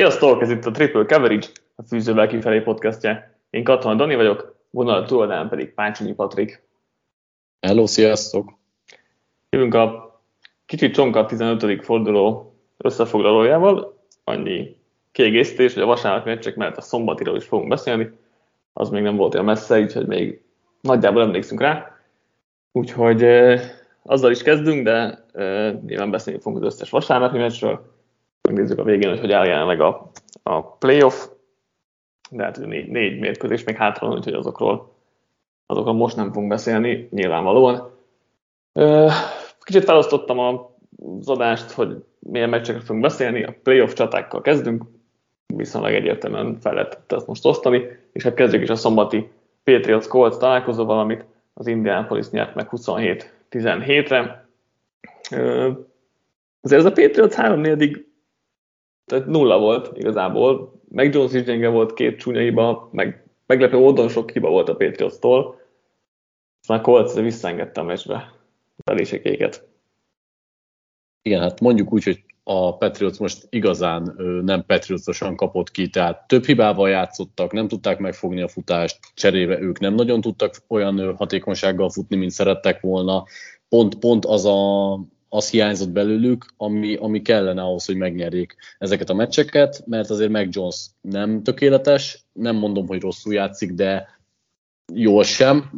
Sziasztok, ez itt a Triple Coverage, a Fűzővel kifelé podcastja. Én Katona Dani vagyok, vonal túladán pedig Pácsonyi Patrik. Hello, sziasztok! Jövünk a kicsit csonka 15. forduló összefoglalójával. Annyi kiegészítés, hogy a vasárnap meccsek mellett a szombatiról is fogunk beszélni. Az még nem volt olyan messze, úgyhogy még nagyjából emlékszünk rá. Úgyhogy azzal is kezdünk, de nyilván beszélni fogunk az összes vasárnapi meccsről megnézzük a végén, hogy hogy áll jelenleg a, a playoff, de hát négy, négy mérkőzés még hátra van, úgyhogy azokról, azokról most nem fogunk beszélni, nyilvánvalóan. Kicsit felosztottam az adást, hogy milyen meccsekről fogunk beszélni, a playoff csatákkal kezdünk, viszonylag egyértelműen fel lehet ezt most osztani, és hát kezdjük is a szombati Patriots Colts találkozóval, amit az Indianapolis nyert meg 27-17-re. Azért ez a Patriots három tehát nulla volt igazából. Meg Jones is gyenge volt, két csúnya hiba, meg meglepő módon sok hiba volt a Patriots-tól. Aztán Colts visszaengedte a meccsbe felésekéket. Igen, hát mondjuk úgy, hogy a Patriots most igazán nem Patriotsosan kapott ki, tehát több hibával játszottak, nem tudták megfogni a futást, cserébe ők nem nagyon tudtak olyan hatékonysággal futni, mint szerettek volna. Pont, pont az a az hiányzott belőlük, ami, ami kellene ahhoz, hogy megnyerjék ezeket a meccseket, mert azért Meg Jones nem tökéletes, nem mondom, hogy rosszul játszik, de jól sem,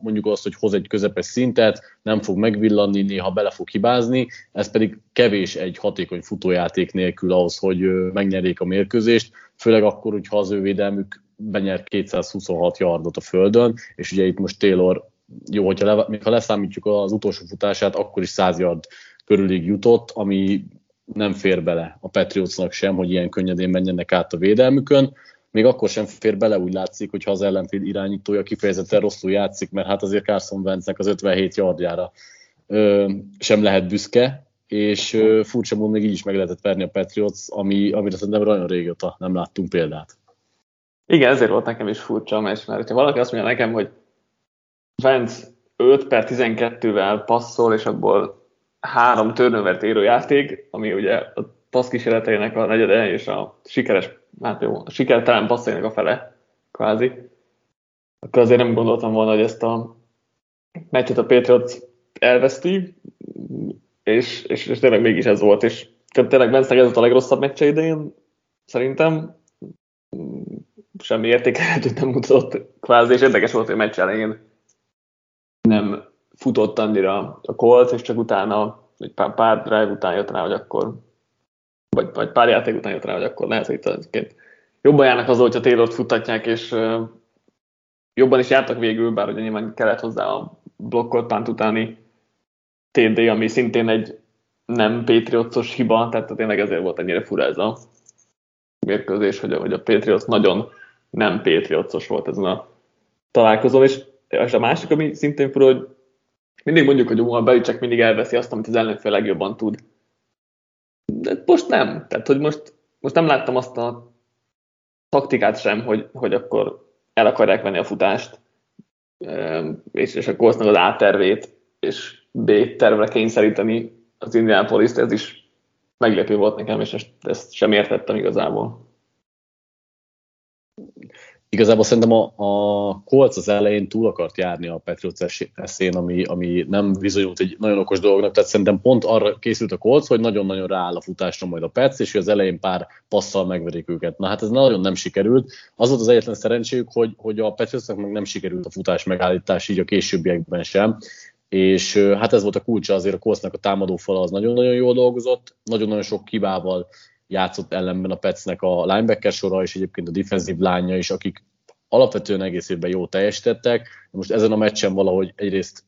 mondjuk, azt, hogy hoz egy közepes szintet, nem fog megvillanni, néha bele fog hibázni, ez pedig kevés egy hatékony futójáték nélkül ahhoz, hogy megnyerjék a mérkőzést, főleg akkor, hogyha az ő védelmük benyert 226 yardot a földön, és ugye itt most Taylor jó, hogyha le, ha leszámítjuk az utolsó futását, akkor is 100 yard körülig jutott, ami nem fér bele a Patriotsnak sem, hogy ilyen könnyedén menjenek át a védelmükön. Még akkor sem fér bele, úgy látszik, hogyha az ellenfél irányítója kifejezetten rosszul játszik, mert hát azért Carson Wentznek az 57 yardjára ö, sem lehet büszke, és ö, furcsa módon még így is meg lehetett verni a Patriots, ami, amire szerintem nagyon régóta nem láttunk példát. Igen, ezért volt nekem is furcsa a mert ha valaki azt mondja nekem, hogy Vance 5 per 12-vel passzol, és abból három turnovert érő játék, ami ugye a passz kísérleteinek a negyede, és a sikeres, hát jó, a sikertelen passzainak a fele, kvázi. Akkor azért nem gondoltam volna, hogy ezt a meccset a Patriots elveszti, és, és, és tényleg mégis ez volt, és tényleg Vance ez volt a legrosszabb meccse idején, szerintem semmi értékelhetőt nem mutatott kvázi, és érdekes volt, hogy meccs elején nem futott annyira a Colts, és csak utána, egy pár, pár drive után jött rá, hogy akkor, vagy, vagy pár játék után jött rá, hogy akkor lehet, hogy itt jobban járnak az, hogyha Taylor-t futatják, és uh, jobban is jártak végül, bár ugye nyilván kellett hozzá a blokkolt pánt utáni TD, ami szintén egy nem Patriotsos hiba, tehát tényleg ezért volt ennyire fura ez a mérkőzés, hogy hogy a Patriots nagyon nem Patriotsos volt ezen a találkozón, és és a másik, ami szintén fura, hogy mindig mondjuk, hogy a Belicsek mindig elveszi azt, amit az ellenfél legjobban tud. De most nem. Tehát, hogy most, most nem láttam azt a taktikát sem, hogy, hogy akkor el akarják venni a futást, és, és akkor az A-tervét, és B tervre kényszeríteni az Indianapolis, ez is meglepő volt nekem, és ezt, ezt sem értettem igazából. Igazából szerintem a, a Colts az elején túl akart járni a Patriots eszén, ami, ami nem bizonyult egy nagyon okos dolognak, tehát szerintem pont arra készült a Colts, hogy nagyon-nagyon rááll a futásra majd a Pets, és hogy az elején pár passzal megverik őket. Na hát ez nagyon nem sikerült. Az volt az egyetlen szerencséjük, hogy, hogy a Patriotsnak meg nem sikerült a futás megállítás, így a későbbiekben sem és hát ez volt a kulcsa azért a Coltsnak a támadófala az nagyon-nagyon jól dolgozott, nagyon-nagyon sok kibával játszott ellenben a Petsnek a linebacker sora, és egyébként a defensív lánya is, akik alapvetően egész évben jó teljesítettek. Most ezen a meccsen valahogy egyrészt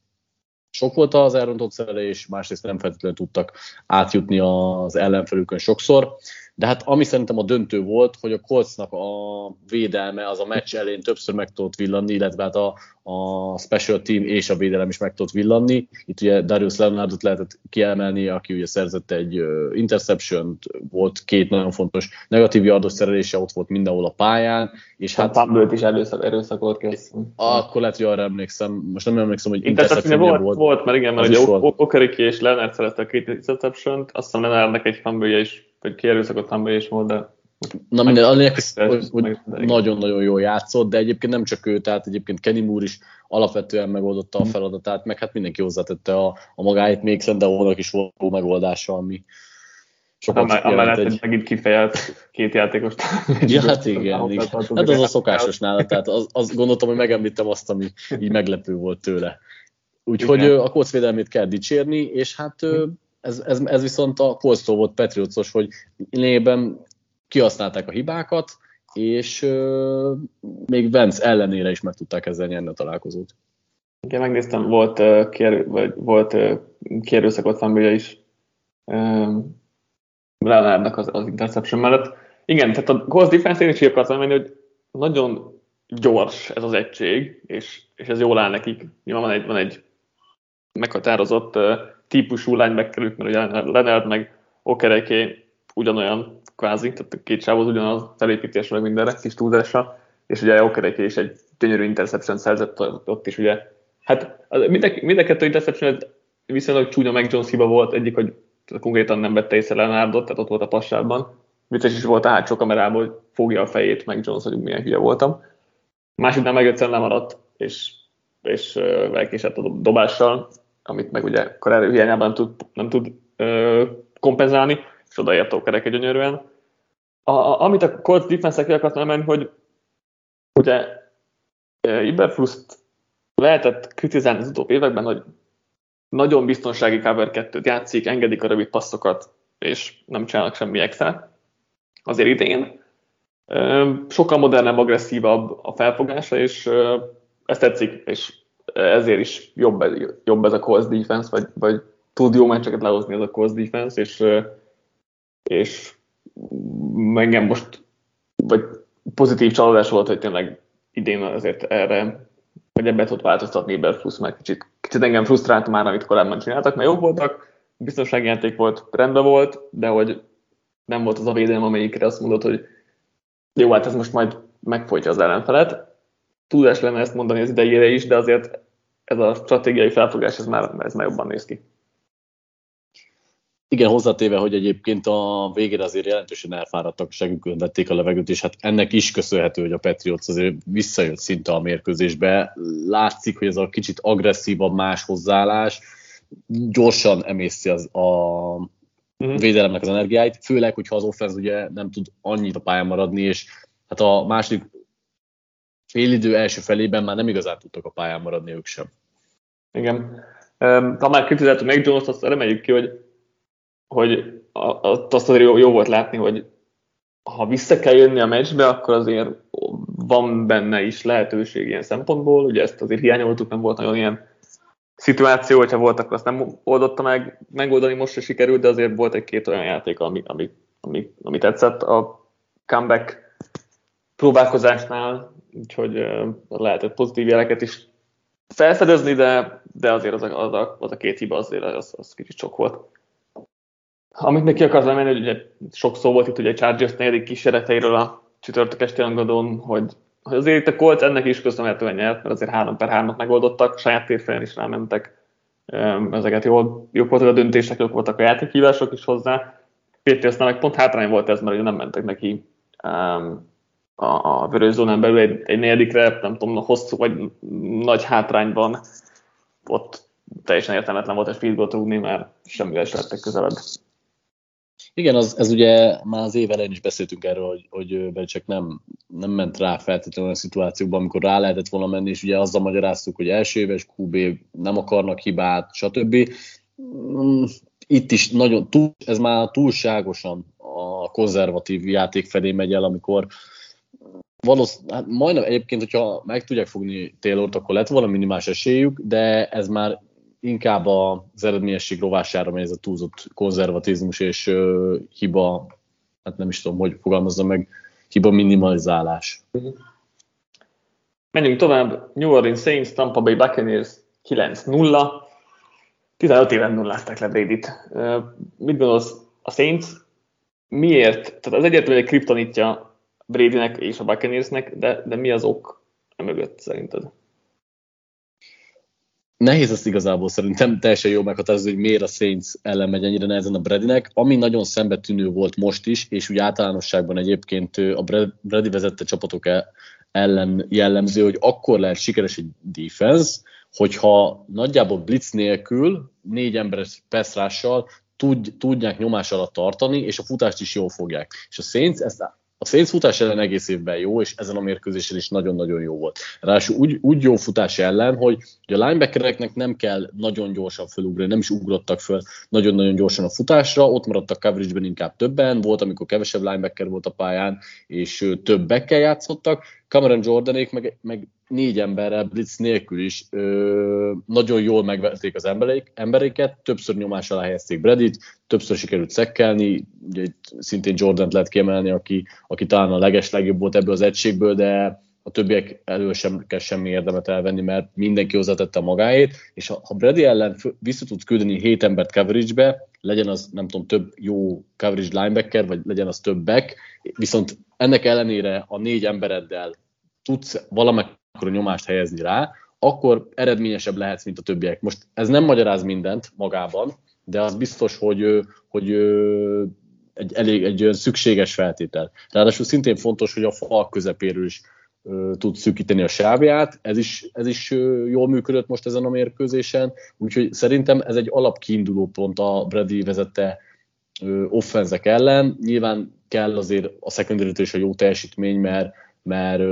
sok volt az elrontott szerelés, másrészt nem feltétlenül tudtak átjutni az ellenfelükön sokszor. De hát ami szerintem a döntő volt, hogy a Coltsnak a védelme az a meccs elén többször meg tudott villanni, illetve hát a, a special team és a védelem is meg tudott villanni. Itt ugye Darius Leonardot lehetett kiemelni, aki ugye szerzett egy interception volt két nagyon fontos negatív yardos szerelése, ott volt mindenhol a pályán. És hát, a Fumble-t is erőszak, erőszakolt ki. Akkor lehet, hogy arra emlékszem, most nem emlékszem, hogy interception volt, volt. Volt, mert igen, mert ugye Okeriki és Leonard szerezte a két interception-t, azt hiszem Leonardnak egy fumble is vagy kierőszakott Humble is volt, de Na minden, a lényeg, hogy, hogy nagyon-nagyon jól játszott, de egyébként nem csak ő, tehát egyébként Kenny Moore is alapvetően megoldotta a feladatát, meg hát mindenki hozzátette a, a magáit, még Szendehónak is volt megoldása, ami sokat Am- Amellett, egy... hogy megint kifejelt két játékos. ja, hát igen, igen. Hát az a szokásos nála, tehát az, az gondoltam, hogy megemlítem azt, ami így meglepő volt tőle. Úgyhogy a kocvédelmét kell dicsérni, és hát ez, ez, ez viszont a Colstól volt Patriotsos, hogy lényegében kihasználták a hibákat, és uh, még Vence ellenére is meg tudták ezzel nyerni a találkozót. Igen, megnéztem, volt, uh, kér, vagy volt uh, kérőszakot fanbője is uh, Leonardnak az, az interception mellett. Igen, tehát a Ghost Defense én is akartam menni, hogy nagyon gyors ez az egység, és, és ez jól áll nekik. Nyilván van egy, van egy meghatározott típusú linebackerük, mert ugye Leonard meg Okereke ugyanolyan kvázi, tehát a két sávhoz ugyanaz felépítésre, meg mindenre, kis túlzásra, és ugye Okereke is egy gyönyörű interception szerzett ott is, ugye. Hát mind, mind a kettő interception viszonylag csúnya meg Jones hiba volt, egyik, hogy konkrétan nem vette észre Leonardot, tehát ott volt a passában. Vicces is volt a hátsó kamerából, hogy fogja a fejét meg Jones, hogy milyen hülye voltam. Másodnál meg egyszerűen lemaradt, és, és elkésett a dobással, amit meg ugye erő hiányában nem tud, nem tud uh, kompenzálni és odaért Okereke gyönyörűen. A, a, amit a Colts defense ki akartam emelni, hogy ugye e, Iberfluszt lehetett kritizálni az utóbbi években, hogy nagyon biztonsági cover 2 játszik, engedik a rövid passzokat, és nem csinálnak semmi extra. Azért idén sokkal modernebb, agresszívabb a felfogása, és e, ezt tetszik, és ezért is jobb, jobb ez a Colts defense, vagy, vagy tud jó meccseket lehozni ez a Colts defense, és és engem most, vagy pozitív csalódás volt, hogy tényleg idén azért erre, hogy ebben tud változtatni Eberflusz, mert kicsit, kicsit engem frusztrált már, amit korábban csináltak, mert jók voltak, biztonsági játék volt, rendben volt, de hogy nem volt az a védelem, amelyikre azt mondod, hogy jó, hát ez most majd megfolytja az ellenfelet. Tudás lenne ezt mondani az idejére is, de azért ez a stratégiai felfogás, ez már, ez már jobban néz ki. Igen, hozzátéve, hogy egyébként a végére azért jelentősen elfáradtak, segükön vették a levegőt, és hát ennek is köszönhető, hogy a Patriots azért visszajött szinte a mérkőzésbe. Látszik, hogy ez a kicsit agresszívabb más hozzáállás gyorsan emészi az a uh-huh. védelemnek az energiáit, főleg, hogyha az offense ugye nem tud annyit a pályán maradni, és hát a második félidő első felében már nem igazán tudtak a pályán maradni ők sem. Igen. Ha már kritizáltuk meg Jones, azt reméljük ki, hogy hogy azt azért jó, jó volt látni, hogy ha vissza kell jönni a meccsbe, akkor azért van benne is lehetőség ilyen szempontból. Ugye ezt azért hiányoltuk, nem volt nagyon ilyen szituáció, hogyha volt, akkor azt nem oldotta meg, megoldani most se sikerült, de azért volt egy-két olyan játék, ami, ami, ami, ami tetszett a comeback próbálkozásnál, úgyhogy lehetett pozitív jeleket is felfedezni, de, de azért az a, az, a, az a két hiba azért az, az kicsit sok volt. Amit neki akartam menni, hogy ugye sok szó volt itt ugye a Chargers negyedik kísérleteiről a csütörtök esti angadón, hogy, hogy azért itt a Colts ennek is köszönhetően nyert, mert azért 3 per 3 megoldottak, saját térfelén is rámentek, ezeket jól, jók voltak a döntések, jók voltak a játékhívások is hozzá. Patriotsnál meg pont hátrány volt ez, mert ugye nem mentek neki a, a vörös zónán belül egy, egy negyedikre, nem tudom, hosszú vagy nagy hátrányban ott teljesen értelmetlen volt egy field goal rúgni, mert semmivel sem lettek közelebb. Igen, az, ez ugye már az év elején is beszéltünk erről, hogy, hogy Belicek nem, nem ment rá feltétlenül olyan szituációkban, amikor rá lehetett volna menni, és ugye azzal magyaráztuk, hogy első éves QB nem akarnak hibát, stb. Mm, itt is nagyon, túl, ez már túlságosan a konzervatív játék felé megy el, amikor valószínűleg, hát majdnem egyébként, hogyha meg tudják fogni Taylort, akkor lett volna minimális esélyük, de ez már inkább az eredményesség rovására megy ez a túlzott konzervatizmus és uh, hiba, hát nem is tudom, hogy fogalmazza meg, hiba minimalizálás. Menjünk tovább. New Orleans Saints, Tampa Bay Buccaneers 9-0. 15 éven nullázták le Brady-t. Mit gondolsz, a Saints miért? Tehát az egyetlen egy kriptonítja Bradynek és a Buccaneersnek, de, de mi az ok mögött szerinted? nehéz ezt igazából szerintem teljesen jó meghatározni, hogy miért a Saints ellen megy ennyire nehezen a Bradynek. Ami nagyon szembetűnő volt most is, és úgy általánosságban egyébként a Brady vezette csapatok ellen jellemző, hogy akkor lehet sikeres egy defense, hogyha nagyjából blitz nélkül, négy emberes peszrással tud, tudják nyomás alatt tartani, és a futást is jól fogják. És a Saints ezt a Saints futás ellen egész évben jó, és ezen a mérkőzésen is nagyon-nagyon jó volt. Ráadásul úgy, úgy jó futás ellen, hogy a linebackereknek nem kell nagyon gyorsan felugrani, nem is ugrottak föl nagyon-nagyon gyorsan a futásra, ott maradtak coverage-ben inkább többen, volt, amikor kevesebb linebacker volt a pályán, és többekkel játszottak, Cameron Jordanék meg, meg négy emberrel, blitz nélkül is ö, nagyon jól megvették az embereik, embereiket, többször nyomás alá helyezték Bredit, többször sikerült szekkelni, ugye itt szintén Jordan lehet kiemelni, aki, aki talán a leges legjobb volt ebből az egységből, de a többiek elől sem kell semmi érdemet elvenni, mert mindenki hozzátette a magáét, és ha, ha Brady ellen vissza tudsz küldeni 7 embert coverage-be, legyen az nem tudom több jó coverage linebacker, vagy legyen az több back, viszont ennek ellenére a négy embereddel tudsz valamekkora nyomást helyezni rá, akkor eredményesebb lehetsz, mint a többiek. Most ez nem magyaráz mindent magában, de az biztos, hogy, hogy egy, elég egy olyan szükséges feltétel. Ráadásul szintén fontos, hogy a fal közepéről is tud szűkíteni a sávját, ez is, ez is jól működött most ezen a mérkőzésen, úgyhogy szerintem ez egy alap kiinduló pont a Brady vezette offenzek ellen. Nyilván kell azért a secondary is a jó teljesítmény, mert, mert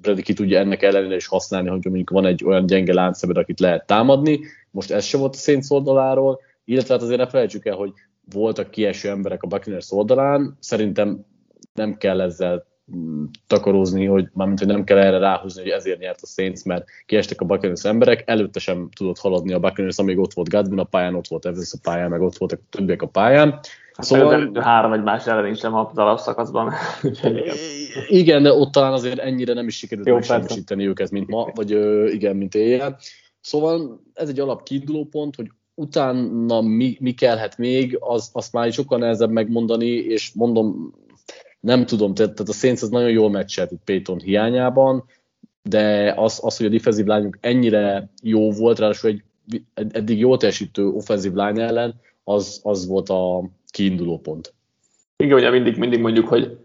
Brady ki tudja ennek ellenére is használni, hogy mondjuk van egy olyan gyenge láncszebed, akit lehet támadni. Most ez sem volt a Saints oldaláról, illetve hát azért ne felejtsük el, hogy voltak kieső emberek a Buccaneers oldalán, szerintem nem kell ezzel takarózni, hogy mármint, hogy nem kell erre ráhúzni, hogy ezért nyert a Saints, mert kiestek a Buccaneers emberek, előtte sem tudott haladni a Buccaneers, amíg ott volt Godwin a pályán, ott volt Evans a pályán, meg ott voltak a többiek a pályán. Hát szóval... három egymás ellen sem a alapszakaszban. igen, de ott talán azért ennyire nem is sikerült megsemmisíteni őket, mint ma, vagy igen, mint éjjel. Szóval ez egy alap kiinduló pont, hogy utána mi, mi kellhet még, az, azt már sokkal nehezebb megmondani, és mondom, nem tudom, tehát, a Saints az nagyon jól meccselt itt Payton hiányában, de az, az hogy a defensive line ennyire jó volt, ráadásul egy eddig jól teljesítő offensive line ellen, az, az volt a kiinduló pont. Igen, ugye mindig, mindig mondjuk, hogy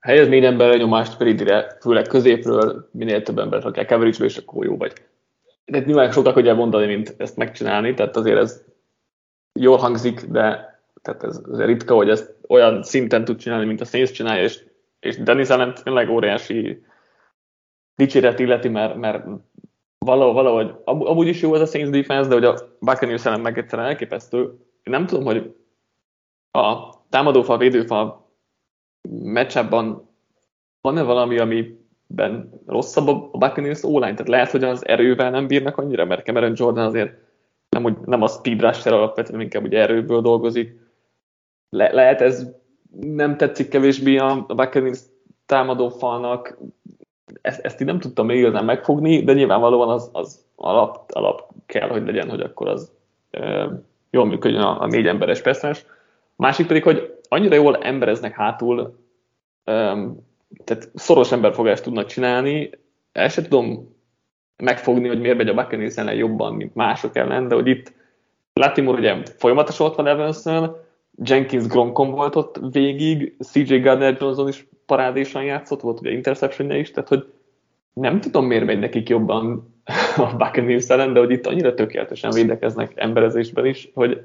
helyez négy emberre nyomást Peridire, főleg középről, minél több embert rakják coverage és akkor jó vagy. De nyilván sokkal könnyebb mondani, mint ezt megcsinálni, tehát azért ez jól hangzik, de tehát ez, ez ritka, hogy ezt olyan szinten tud csinálni, mint a Saints csinálja, és, és Dennis Allen tényleg óriási dicséret illeti, mert, mert valahogy, valahogy amúgy is jó ez a Saints defense, de hogy a Buccaneers ellen meg egyszerűen elképesztő. Én nem tudom, hogy a támadófal, védőfal meccsában van-e valami, amiben rosszabb a Buccaneers o Tehát lehet, hogy az erővel nem bírnak annyira, mert Cameron Jordan azért nem, úgy, nem a speed rusher alapvetően, inkább ugye erőből dolgozik. Le, lehet ez nem tetszik kevésbé a, Buccaneers támadófalnak, ezt, ezt így nem tudtam még igazán megfogni, de nyilvánvalóan az, az alap, alap kell, hogy legyen, hogy akkor az e, jól működjön a, a négy emberes percás. Másik pedig, hogy annyira jól embereznek hátul, um, tehát szoros emberfogást tudnak csinálni, el sem tudom megfogni, hogy miért megy a Buccaneers ellen jobban, mint mások ellen, de hogy itt Latimore ugye folyamatosan ott van evans Jenkins Gronkon volt ott végig, CJ Gardner Johnson is parádésan játszott, volt ugye interception is, tehát hogy nem tudom, miért megy nekik jobban a Buccaneers ellen, de hogy itt annyira tökéletesen védekeznek emberezésben is, hogy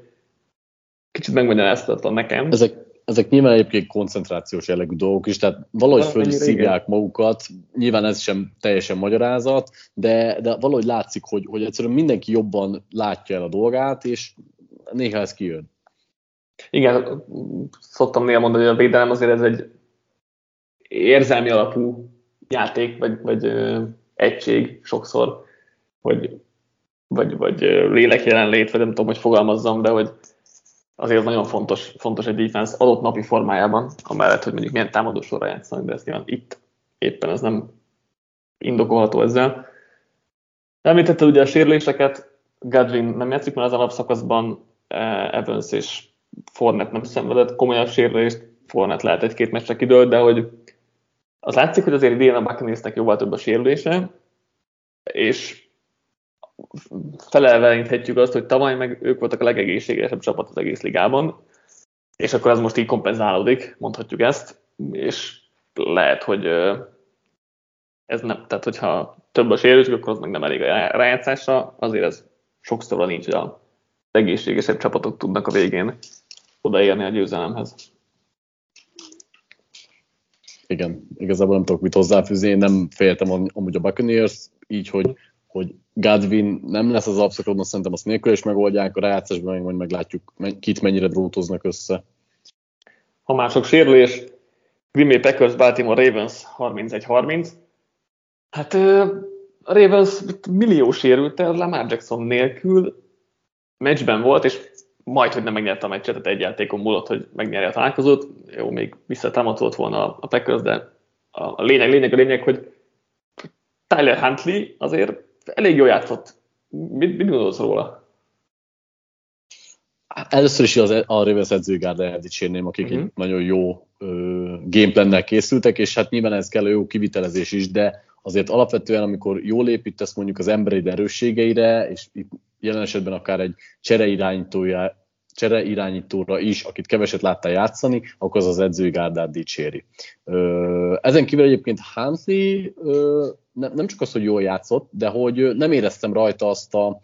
kicsit megmagyaráztatlan nekem. Ezek, ezek nyilván egyébként koncentrációs jellegű dolgok is, tehát valahogy föl is szívják magukat, nyilván ez sem teljesen magyarázat, de, de valahogy látszik, hogy, hogy egyszerűen mindenki jobban látja el a dolgát, és néha ez kijön. Igen, szoktam néha mondani, hogy a védelem azért ez egy érzelmi alapú játék, vagy, vagy ö, egység sokszor, hogy vagy, vagy lélek jelenlét, vagy nem tudom, hogy fogalmazzam, de hogy azért nagyon fontos, fontos egy defense adott napi formájában, amellett, hogy mondjuk milyen támadó sorra játszanak, de ezt nyilván itt éppen ez nem indokolható ezzel. Említetted ugye a sérüléseket, Gadwin nem játszik már az alapszakaszban, eh, Evans és Fornet nem szenvedett komolyabb sérülést, Fornet lehet egy-két meccsre kidőlt, de hogy az látszik, hogy azért idén a Buccaneersnek jóval több a sérülése, és felelveleníthetjük azt, hogy tavaly meg ők voltak a legegészségesebb csapat az egész ligában, és akkor ez most így kompenzálódik, mondhatjuk ezt, és lehet, hogy ez nem, tehát hogyha több a sérültség, akkor az meg nem elég a rájátszásra, azért ez sokszor nincs, az egészségesebb csapatok tudnak a végén odaérni a győzelemhez. Igen, igazából nem tudok mit hozzáfűzni, én nem féltem amúgy a Buccaneers, így, hogy, hogy Godwin nem lesz az abszolút, szerintem azt nélkül is megoldják, a rájátszásban meg majd meglátjuk, kit mennyire drótoznak össze. Ha már sok sérülés, Green Bay Packers, Baltimore Ravens 31-30. Hát a Ravens millió sérült el, Lamar Jackson nélkül meccsben volt, és majd, hogy nem megnyerte a meccset, tehát egy játékon múlott, hogy megnyerje a találkozót. Jó, még visszatámadott volna a Packers, de a lényeg, lényeg, a lényeg, hogy Tyler Huntley azért elég jól játszott. Mit, mit gondolsz róla? Először is az, a Ravens edzőgárdáját dicsérném, akik uh-huh. egy mhm. nagyon jó gameplannel készültek, és hát nyilván ez kell a jó kivitelezés is, de azért alapvetően, amikor jól építesz mondjuk az emberi erősségeire, és itt jelen esetben akár egy csereirányítója csere irányítóra is, akit keveset láttál játszani, akkor az az edzői gárdát dicséri. Ezen kívül egyébként Hansi nem csak az, hogy jól játszott, de hogy nem éreztem rajta azt a,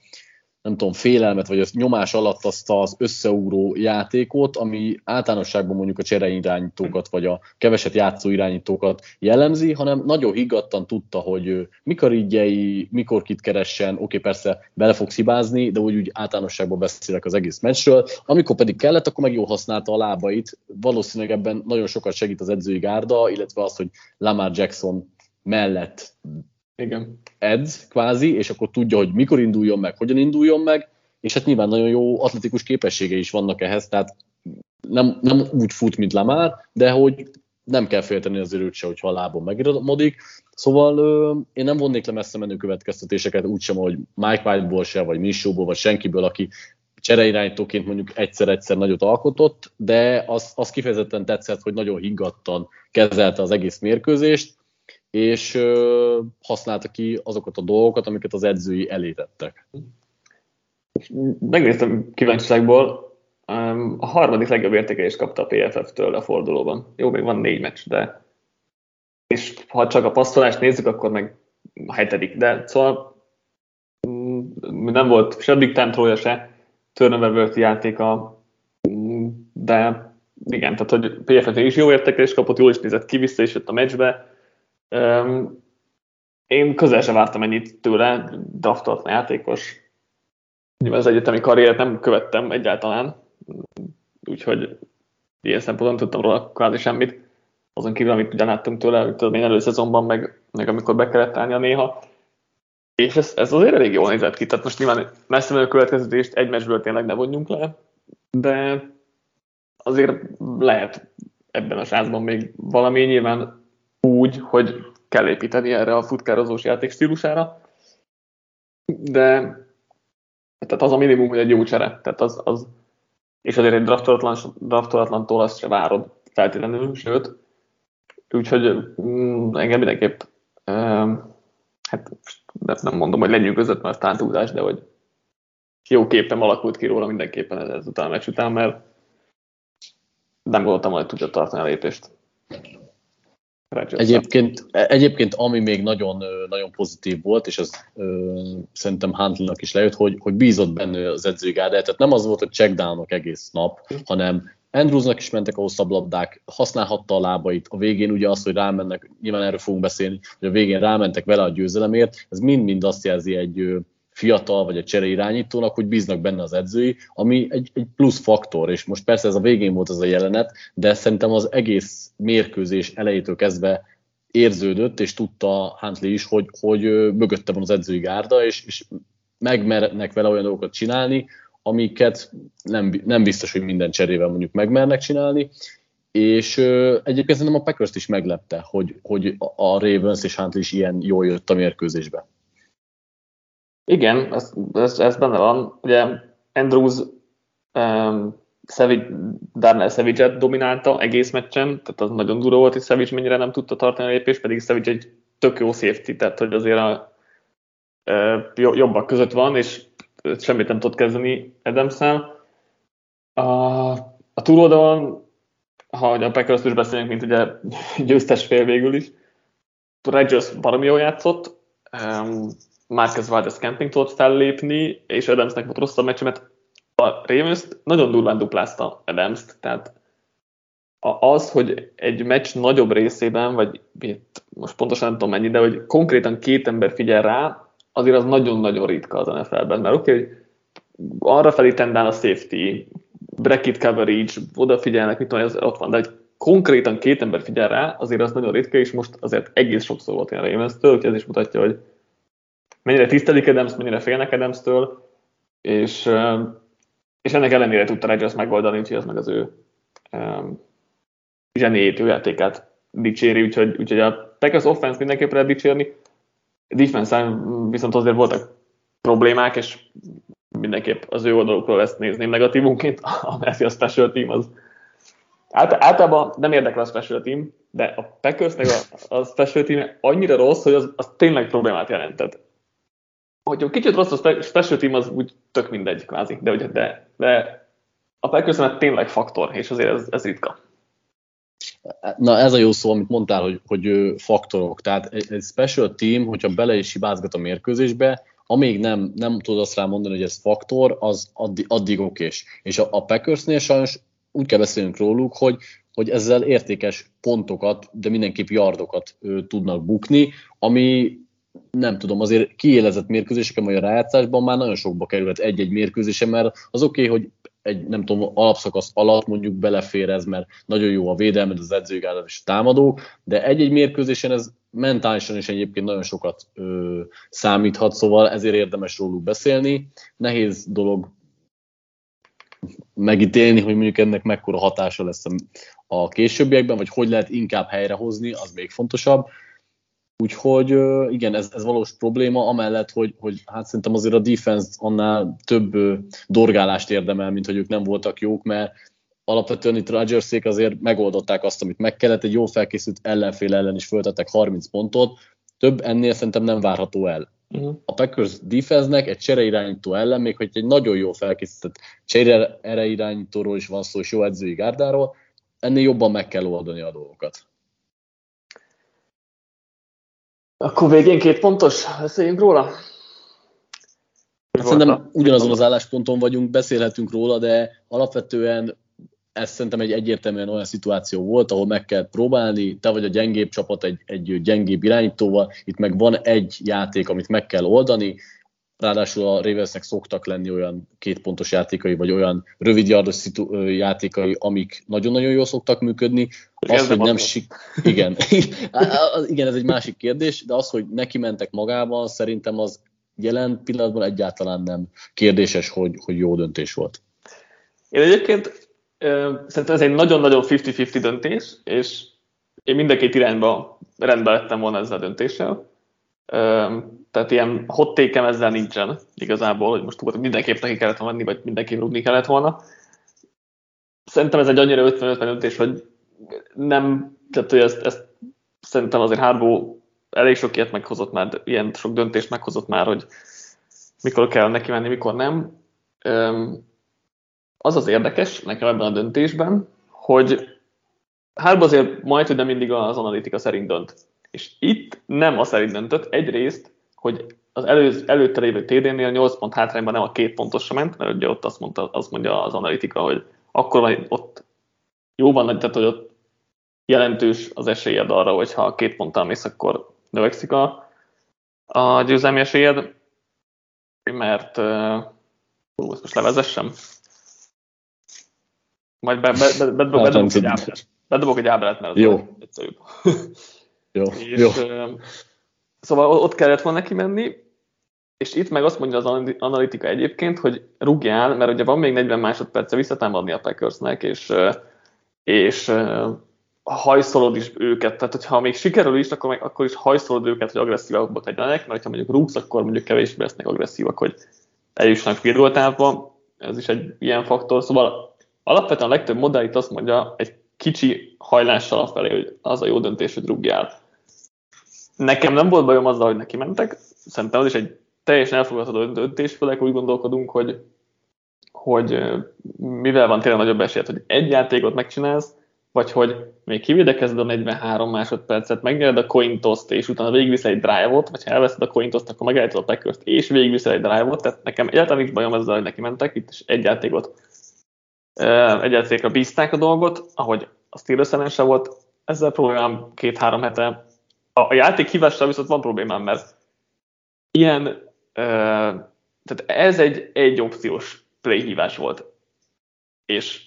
nem tudom, félelmet, vagy az nyomás alatt azt az összeugró játékot, ami általánosságban mondjuk a csere irányítókat, vagy a keveset játszó irányítókat jellemzi, hanem nagyon higgadtan tudta, hogy mikor ígyei, mikor kit keressen, oké, persze bele fog szibázni, de úgy, úgy általánosságban beszélek az egész meccsről. Amikor pedig kellett, akkor meg jól használta a lábait. Valószínűleg ebben nagyon sokat segít az edzői gárda, illetve az, hogy Lamar Jackson mellett igen. edz kvázi, és akkor tudja, hogy mikor induljon meg, hogyan induljon meg, és hát nyilván nagyon jó atletikus képessége is vannak ehhez, tehát nem, nem úgy fut, mint Lamar, de hogy nem kell félteni az őt se, hogyha a lábon megiramodik. Szóval ö, én nem vonnék le messze menő következtetéseket úgysem, hogy Mike White-ból se, vagy Mishóból, vagy senkiből, aki csereirányítóként mondjuk egyszer-egyszer nagyot alkotott, de az, az kifejezetten tetszett, hogy nagyon higgadtan kezelte az egész mérkőzést, és ö, használta ki azokat a dolgokat, amiket az edzői elétettek. Megnéztem kíváncsiságból, a harmadik legjobb értékelést kapta a PFF-től a fordulóban. Jó, még van négy meccs, de és ha csak a passzolást nézzük, akkor meg a hetedik, de szóval mm, nem volt se Big Time trója, se turnover játéka, mm, de igen, tehát hogy PFF is jó értékelést kapott, jól is nézett ki, vissza is jött a meccsbe, Um, én közel sem vártam ennyit tőle, draftolt játékos. Nyilván az egyetemi karriert nem követtem egyáltalán, úgyhogy ilyen szempontból nem tudtam róla kvázi semmit. Azon kívül, amit ugye láttunk tőle, tudom én előszezonban, meg, meg amikor be kellett állnia néha. És ez, ez azért elég jól nézett ki. Tehát most nyilván messze menő következtetést egy meccsből tényleg ne vonjunk le, de azért lehet ebben a sázban még valami. Nyilván úgy, hogy kell építeni erre a futkározós játék stílusára, de tehát az a minimum, hogy egy jó csere, tehát az, az és azért egy draftolatlan, draftolatlan azt se várod feltétlenül, sőt, úgyhogy mm, engem mindenképp um, hát nem mondom, hogy lenyűgözött, mert talán túlzás, de hogy jó képem alakult ki róla mindenképpen ez, ez után a meccs után, mert nem gondoltam, hogy tudja tartani a lépést. Egyébként, egyébként ami még nagyon, nagyon pozitív volt, és ez ö, szerintem Huntley-nak is lejött, hogy, hogy bízott benne az edzői gárda. Tehát nem az volt, hogy checkdownok egész nap, hanem Andrewsnak is mentek a hosszabb labdák, használhatta a lábait, a végén ugye az, hogy rámennek, nyilván erről fogunk beszélni, hogy a végén rámentek vele a győzelemért, ez mind-mind azt jelzi egy fiatal vagy a csere irányítónak, hogy bíznak benne az edzői, ami egy, egy plusz faktor, és most persze ez a végén volt az a jelenet, de szerintem az egész mérkőzés elejétől kezdve érződött, és tudta Huntley is, hogy, hogy mögötte van az edzői gárda, és, és megmernek vele olyan dolgokat csinálni, amiket nem, nem biztos, hogy minden cserével mondjuk megmernek csinálni, és ö, egyébként szerintem a packers is meglepte, hogy, hogy a Ravens és Huntley is ilyen jól jött a mérkőzésbe. Igen, ez, ez, ez benne van. Ugye Andrews um, Savage, Darnell savage dominálta egész meccsen, tehát az nagyon durva volt, hogy Savage mennyire nem tudta tartani a lépést, pedig Savage egy tök jó safety, tehát hogy azért a, jobbak között van, és semmit nem tud kezdeni adams. A, a túloldalon, ha a packers is beszélünk, mint ugye győztes fél végül is, Rodgers baromi jól játszott, um, Marcus Valdez Camping tudott fellépni, és Adamsnek volt rosszabb meccs, mert a ravens nagyon durván duplázta Adams-t, tehát az, hogy egy meccs nagyobb részében, vagy most pontosan nem tudom mennyi, de hogy konkrétan két ember figyel rá, azért az nagyon-nagyon ritka az NFL-ben, mert oké, okay, arra felé tendál a safety, bracket coverage, odafigyelnek, mit tudom, az ott van, de hogy konkrétan két ember figyel rá, azért az nagyon ritka, és most azért egész sokszor volt ilyen Ravens-től, úgyhogy ez is mutatja, hogy mennyire tisztelik Adams, mennyire félnek Adams-től, és, és ennek ellenére tudta Rodgers megoldani, úgyhogy ez meg az ő um, zsenéjét, ő játékát dicséri, úgyhogy, úgyhogy a Packers offense mindenképpen lehet dicsérni, defense viszont azért voltak problémák, és mindenképp az ő oldalukról ezt nézném negatívunként, mert a special team az általában nem érdekel a special team, de a Packersnek a, a special team annyira rossz, hogy az, az tényleg problémát jelentett. Hogy kicsit rossz a special team, az úgy tök mindegy kvázi, de, de, de a Packers tényleg faktor, és azért ez, ez ritka. Na ez a jó szó, amit mondtál, hogy, hogy faktorok. Tehát egy special team, hogyha bele is hibázgat a mérkőzésbe, amíg nem, nem tudod azt rá mondani, hogy ez faktor, az addig, addig okés. És a, a Packersnél sajnos úgy kell beszélnünk róluk, hogy, hogy ezzel értékes pontokat, de mindenképp yardokat ö, tudnak bukni, ami nem tudom, azért kiélezett mérkőzéseken, vagy a rájátszásban már nagyon sokba kerülhet egy-egy mérkőzésen, mert az oké, okay, hogy egy, nem tudom, alapszakasz alatt mondjuk belefér ez, mert nagyon jó a védelmed, az edzőgálat és a támadó, de egy-egy mérkőzésen ez mentálisan is egyébként nagyon sokat ö, számíthat, szóval ezért érdemes róluk beszélni. Nehéz dolog megítélni, hogy mondjuk ennek mekkora hatása lesz a későbbiekben, vagy hogy lehet inkább helyrehozni, az még fontosabb. Úgyhogy igen, ez, ez valós probléma, amellett, hogy, hogy hát szerintem azért a defense annál több dorgálást érdemel, mint hogy ők nem voltak jók, mert alapvetően itt Rodgersék azért megoldották azt, amit meg kellett, egy jó felkészült ellenfél ellen is föltettek 30 pontot, több ennél szerintem nem várható el. Uh-huh. A Packers defense-nek egy csereirányító ellen, még hogy egy nagyon jó felkészített csereirányítóról is van szó, és jó edzői gárdáról, ennél jobban meg kell oldani a dolgokat. Akkor végén két pontos, beszéljünk róla? Hát szerintem ugyanazon az állásponton vagyunk, beszélhetünk róla, de alapvetően ez szerintem egy egyértelműen olyan szituáció volt, ahol meg kell próbálni, te vagy a gyengébb csapat egy, egy gyengébb irányítóval, itt meg van egy játék, amit meg kell oldani, ráadásul a Ravensnek szoktak lenni olyan kétpontos játékai, vagy olyan rövidjardos szitu- játékai, amik nagyon-nagyon jól szoktak működni. Az, hogy nem sik... Igen. Igen, ez egy másik kérdés, de az, hogy neki mentek magával, szerintem az jelen pillanatban egyáltalán nem kérdéses, hogy, hogy jó döntés volt. Én egyébként szerintem ez egy nagyon-nagyon 50-50 döntés, és én mind a két irányba rendben lettem volna ezzel a döntéssel. Tehát ilyen hot take ezzel nincsen igazából, hogy most hogy mindenképp neki kellett volna menni, vagy mindenképp rúgni kellett volna. Szerintem ez egy annyira 50-50 döntés, hogy nem, tehát hogy ezt, ezt szerintem azért Harbo elég sok ilyet meghozott már, ilyen sok döntést meghozott már, hogy mikor kell neki menni, mikor nem. Az az érdekes nekem ebben a döntésben, hogy Harbo azért majd, hogy nem mindig az analitika szerint dönt. És itt nem a szerint döntött, egyrészt, hogy az elő, előtte lévő TD-nél 8 pont hátrányban nem a két pontosra ment, mert ugye ott azt, mondta, azt mondja az analitika, hogy akkor van, ott jóban, tehát hogy ott jelentős az esélyed arra, hogy ha két ponttal mész, akkor növekszik a, a győzelmi esélyed, mert uh, ezt most levezessem. Majd be, be, be, be, be, bedobok, egy ábrát, bedobok egy ábrát, mert az Jó. egyszerűbb. Jó, és, jó. Szóval ott kellett volna neki menni, és itt meg azt mondja az analitika egyébként, hogy rúgjál, mert ugye van még 40 másodperce visszatámadni a Packersnek, és, és hajszolod is őket, tehát hogyha még sikerül is, akkor, meg, akkor is hajszolod őket, hogy agresszívabbak legyenek, mert ha mondjuk rúgsz, akkor mondjuk kevésbé lesznek agresszívak, hogy eljussanak field ez is egy ilyen faktor, szóval alapvetően a legtöbb modell itt azt mondja, egy kicsi hajlással afelé, hogy az a jó döntés, hogy rúgjál. Nekem nem volt bajom azzal, hogy neki mentek, szerintem az is egy teljesen elfogadható döntés, főleg úgy gondolkodunk, hogy, hogy mivel van tényleg nagyobb esélyed, hogy egy játékot megcsinálsz, vagy hogy még kivédekezed a 43 másodpercet, megnyered a coin toss és utána végigviszel egy drive-ot, vagy ha elveszed a coin toss akkor megállítod a packers és végigviszel egy drive-ot, tehát nekem egyáltalán nincs bajom ezzel, hogy neki mentek, itt is egy játékot egy játékra bízták a dolgot, ahogy a Steelers se volt, ezzel problémám két-három hete. A, játék hívással viszont van problémám, mert ilyen, tehát ez egy, egy opciós play hívás volt, és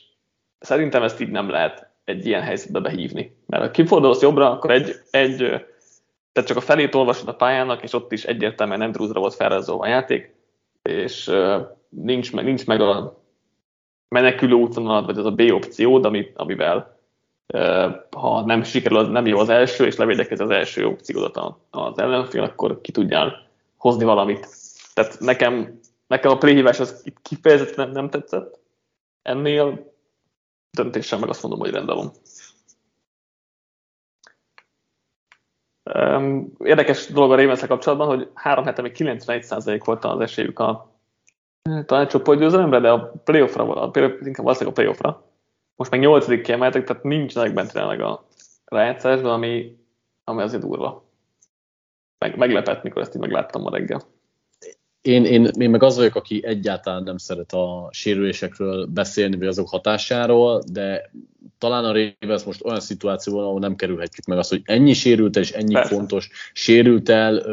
szerintem ezt így nem lehet egy ilyen helyzetbe behívni. Mert ha kifordulsz jobbra, akkor egy, egy tehát csak a felét olvasod a pályának, és ott is egyértelműen nem Druzra volt felrajzolva a játék, és nincs nincs meg a menekülő útvonalad, vagy az a B opciód, ami, amivel ha nem sikerül, nem jó az első, és levédekez az első opciódat az ellenfél, akkor ki tudjál hozni valamit. Tehát nekem, nekem a préhívás az itt kifejezetten nem tetszett. Ennél döntéssel meg azt mondom, hogy rendben van. Érdekes dolog a ravens kapcsolatban, hogy három hete még 91% volt az esélyük a talán csoportgyőzelemre, de a playoffra, a, inkább valószínűleg a playoffra. Most meg nyolcadik kiemeltek, tehát nincsenek bent tényleg a rájátszásban, ami, ami azért durva. Meg, meglepett, mikor ezt így megláttam ma reggel. Én, én, én meg az vagyok, aki egyáltalán nem szeret a sérülésekről beszélni, vagy azok hatásáról, de talán a Ravens most olyan szituációban, ahol nem kerülhetjük meg azt, hogy ennyi sérült és ennyi Persze. fontos sérült el,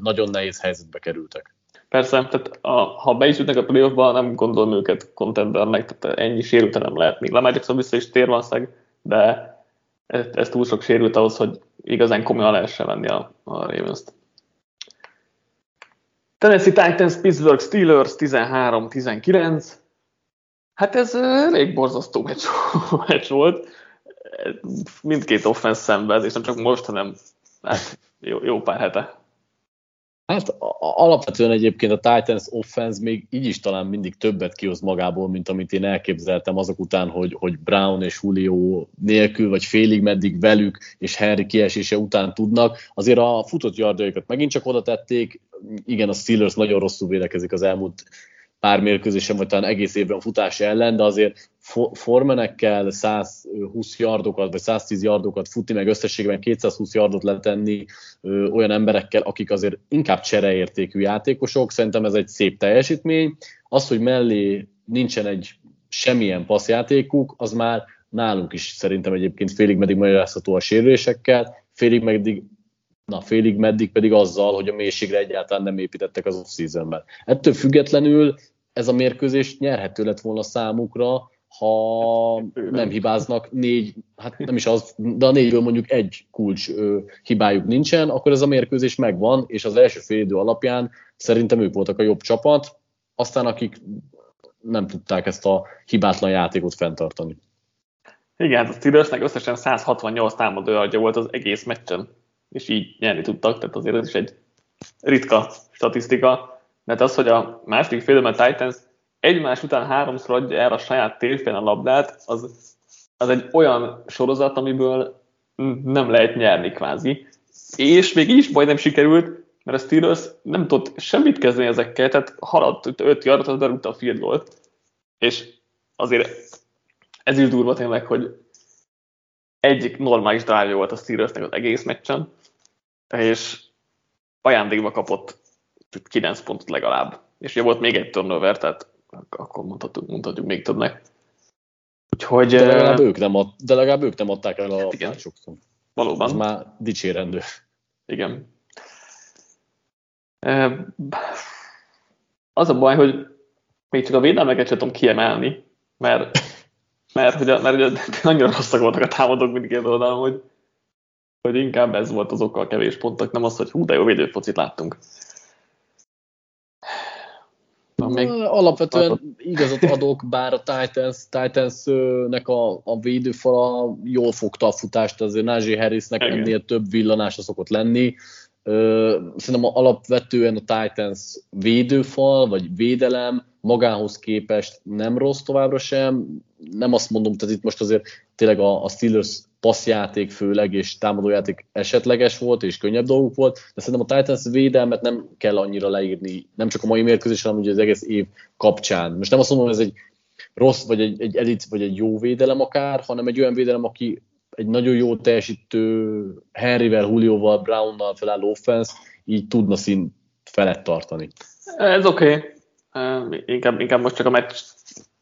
nagyon nehéz helyzetbe kerültek. Persze, tehát a, ha be is jutnak a playoffba, nem gondolom őket contendernek, tehát ennyi sérült nem lehet. Még Lamar Jackson vissza is tér valószínűleg, de ez, ez, túl sok sérült ahhoz, hogy igazán komolyan lehessen venni a, a Ravens-t. Tennessee Titans, Pittsburgh Steelers 13-19. Hát ez elég borzasztó meccs, meccs volt. Mindkét offense szenved, és nem csak most, hanem hát, jó, jó pár hete. Hát alapvetően egyébként a Titans offense még így is talán mindig többet kihoz magából, mint amit én elképzeltem azok után, hogy, hogy Brown és Julio nélkül, vagy félig meddig velük, és Henry kiesése után tudnak. Azért a futott yardjaikat megint csak oda tették, igen, a Steelers nagyon rosszul védekezik az elmúlt pár mérkőzésen, vagy talán egész évben futás ellen, de azért formenekkel 120 yardokat, vagy 110 yardokat futni, meg összességében 220 yardot letenni ö, olyan emberekkel, akik azért inkább csereértékű játékosok, szerintem ez egy szép teljesítmény. Az, hogy mellé nincsen egy semmilyen passzjátékuk, az már nálunk is szerintem egyébként félig meddig magyarázható a sérülésekkel, félig meddig na félig meddig pedig azzal, hogy a mélységre egyáltalán nem építettek az off-seasonben. Ettől függetlenül ez a mérkőzés nyerhető lett volna számukra, ha nem hibáznak négy, hát nem is az, de a négyből mondjuk egy kulcs ö, hibájuk nincsen, akkor ez a mérkőzés megvan, és az első fél idő alapján szerintem ők voltak a jobb csapat, aztán akik nem tudták ezt a hibátlan játékot fenntartani. Igen, hát a Steelersnek összesen 168 támadó volt az egész meccsen, és így nyerni tudtak, tehát azért ez is egy ritka statisztika. Mert az, hogy a második félben a Titans egymás után háromszor adja el a saját térfén a labdát, az, az egy olyan sorozat, amiből nem lehet nyerni kvázi. És még így is majdnem sikerült, mert a Steelers nem tudott semmit kezdeni ezekkel, tehát haladt 5 yardot, az berúgta a field goal És azért ez is durva tényleg, hogy egyik normális drive volt a Steelersnek az egész meccsen, és ajándékba kapott 9 pontot legalább. És ugye volt még egy turnover, tehát akkor mondhatjuk, mondhatjuk még többnek. Úgyhogy, de, legalább ők nem ad, de legalább ők nem adták el a hát igen. sokszor. Valóban. Ez már dicsérendő. Igen. Az a baj, hogy még csak a védelmeket sem tudom kiemelni, mert, mert, hogy, mert ugye annyira rosszak voltak a támadók mindkét oldalon, hogy, hogy inkább ez volt az oka a kevés pontnak, nem az, hogy hú, de jó védőfocit láttunk. Még... Alapvetően igazat adok, bár a Titans, Titans-nek a, a védőfala jól fogta a futást, azért Najee Harrisnek Igen. ennél több villanása szokott lenni. Szerintem alapvetően a Titans védőfal, vagy védelem magához képest nem rossz továbbra sem. Nem azt mondom, tehát itt most azért tényleg a, a Steelers passzjáték főleg, és támadójáték esetleges volt, és könnyebb dolguk volt, de szerintem a Titans védelmet nem kell annyira leírni, nem csak a mai mérkőzés, hanem ugye az egész év kapcsán. Most nem azt mondom, hogy ez egy rossz, vagy egy, egy elit, vagy egy jó védelem akár, hanem egy olyan védelem, aki egy nagyon jó teljesítő Henryvel, Julioval, Brownnal felálló offense, így tudna szint felett tartani. Ez oké. Okay. Inkább, inkább most csak a meccs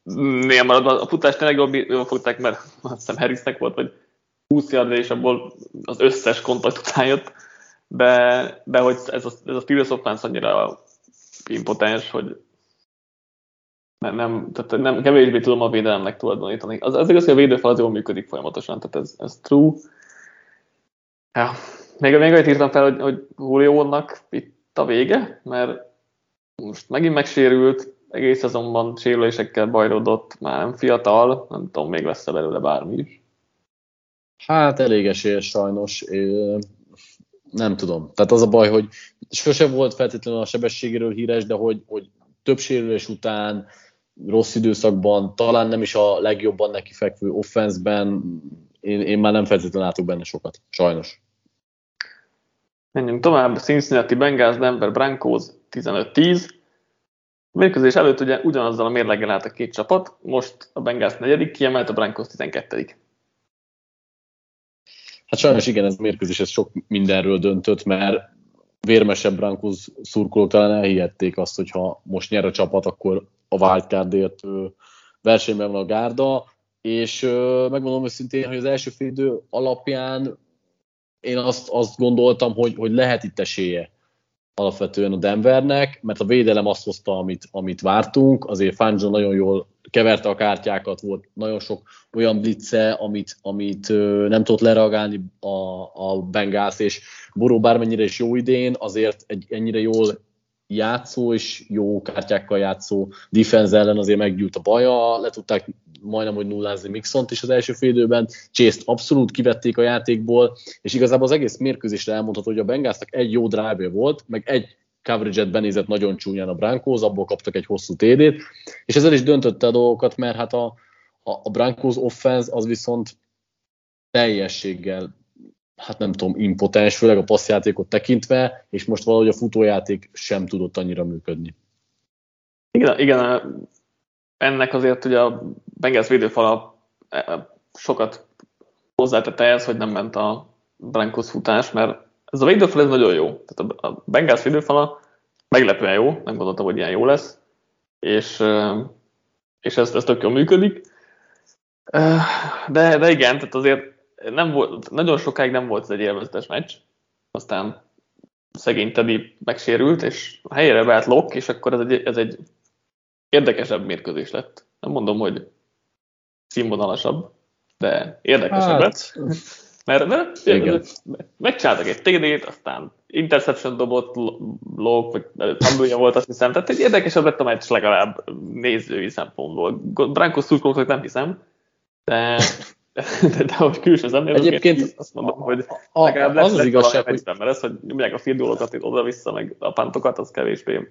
néha maradva. A futást tényleg jól, jól fogták, mert azt hiszem Harrisnek volt, vagy 20 yard és abból az összes kontakt után jött, de, de hogy ez a, ez a Steelers offense annyira impotens, hogy nem, tehát nem, kevésbé tudom a védelemnek tulajdonítani. Az, az igaz, hogy a védőfal az jól működik folyamatosan, tehát ez, ez true. Ja. Még, még annyit írtam fel, hogy, hogy Julio-nak itt a vége, mert most megint megsérült, egész szezonban sérülésekkel bajlódott, már nem fiatal, nem tudom, még lesz-e belőle bármi is. Hát elég esélyes sajnos. Nem tudom. Tehát az a baj, hogy sose volt feltétlenül a sebességéről híres, de hogy, hogy több sérülés után, rossz időszakban, talán nem is a legjobban neki fekvő offenszben, én, én már nem feltétlenül látok benne sokat, sajnos. Menjünk tovább, Cincinnati Bengals, Denver Broncos 15-10. A mérkőzés előtt ugye ugyanazzal a mérleggel állt a két csapat, most a Bengals negyedik, kiemelt a Broncos 12 Hát sajnos igen, ez a mérkőzés ez sok mindenről döntött, mert vérmesebb Brankos szurkolók talán elhihették azt, hogy ha most nyer a csapat, akkor a wildcardért versenyben van a gárda, és megmondom őszintén, hogy az első félidő alapján én azt, azt gondoltam, hogy, hogy lehet itt esélye alapvetően a Denvernek, mert a védelem azt hozta, amit, amit vártunk, azért Fangio nagyon jól keverte a kártyákat, volt nagyon sok olyan blitze, amit, amit nem tudott lereagálni a, a Bengals, és Boró bármennyire is jó idén, azért egy ennyire jól játszó és jó kártyákkal játszó defense ellen azért meggyűlt a baja, le tudták majdnem, hogy nullázni Mixont is az első félidőben, chase abszolút kivették a játékból, és igazából az egész mérkőzésre elmondható, hogy a Bengalsnak egy jó drive volt, meg egy coverage-et benézett nagyon csúnyán a Broncos, abból kaptak egy hosszú TD-t, és ezzel is döntötte a dolgokat, mert hát a, a, a Broncos offense az viszont teljességgel hát nem tudom, impotens, főleg a passzjátékot tekintve, és most valahogy a futójáték sem tudott annyira működni. Igen, igen ennek azért ugye a Bengals védőfala e, sokat hozzátett ehhez, hogy nem ment a Broncos futás, mert ez a védőfal ez nagyon jó. Tehát a Bengals védőfala meglepően jó, nem gondoltam, hogy ilyen jó lesz, és, és ez, ez tök jól működik. De, de igen, tehát azért nem volt, nagyon sokáig nem volt ez egy élvezetes meccs, aztán szegény Teddy megsérült, és a helyére beállt Lok, és akkor ez egy, ez egy érdekesebb mérkőzés lett. Nem mondom, hogy színvonalasabb, de érdekesebb hát. lett. Mert, mert megcsináltak egy TD-t, aztán interception dobott Lok, vagy fumble volt, azt hiszem. Tehát egy érdekesebb lett a meccs legalább nézői szempontból. Brankos szurkolóknak nem hiszem, de de, de hogy külső szemlél, Egyébként azt mondom, hogy a, legalább az az igazság, hogy... mert ez, hogy nyomják a firdulókat oda-vissza, meg a pantokat, az kevésbé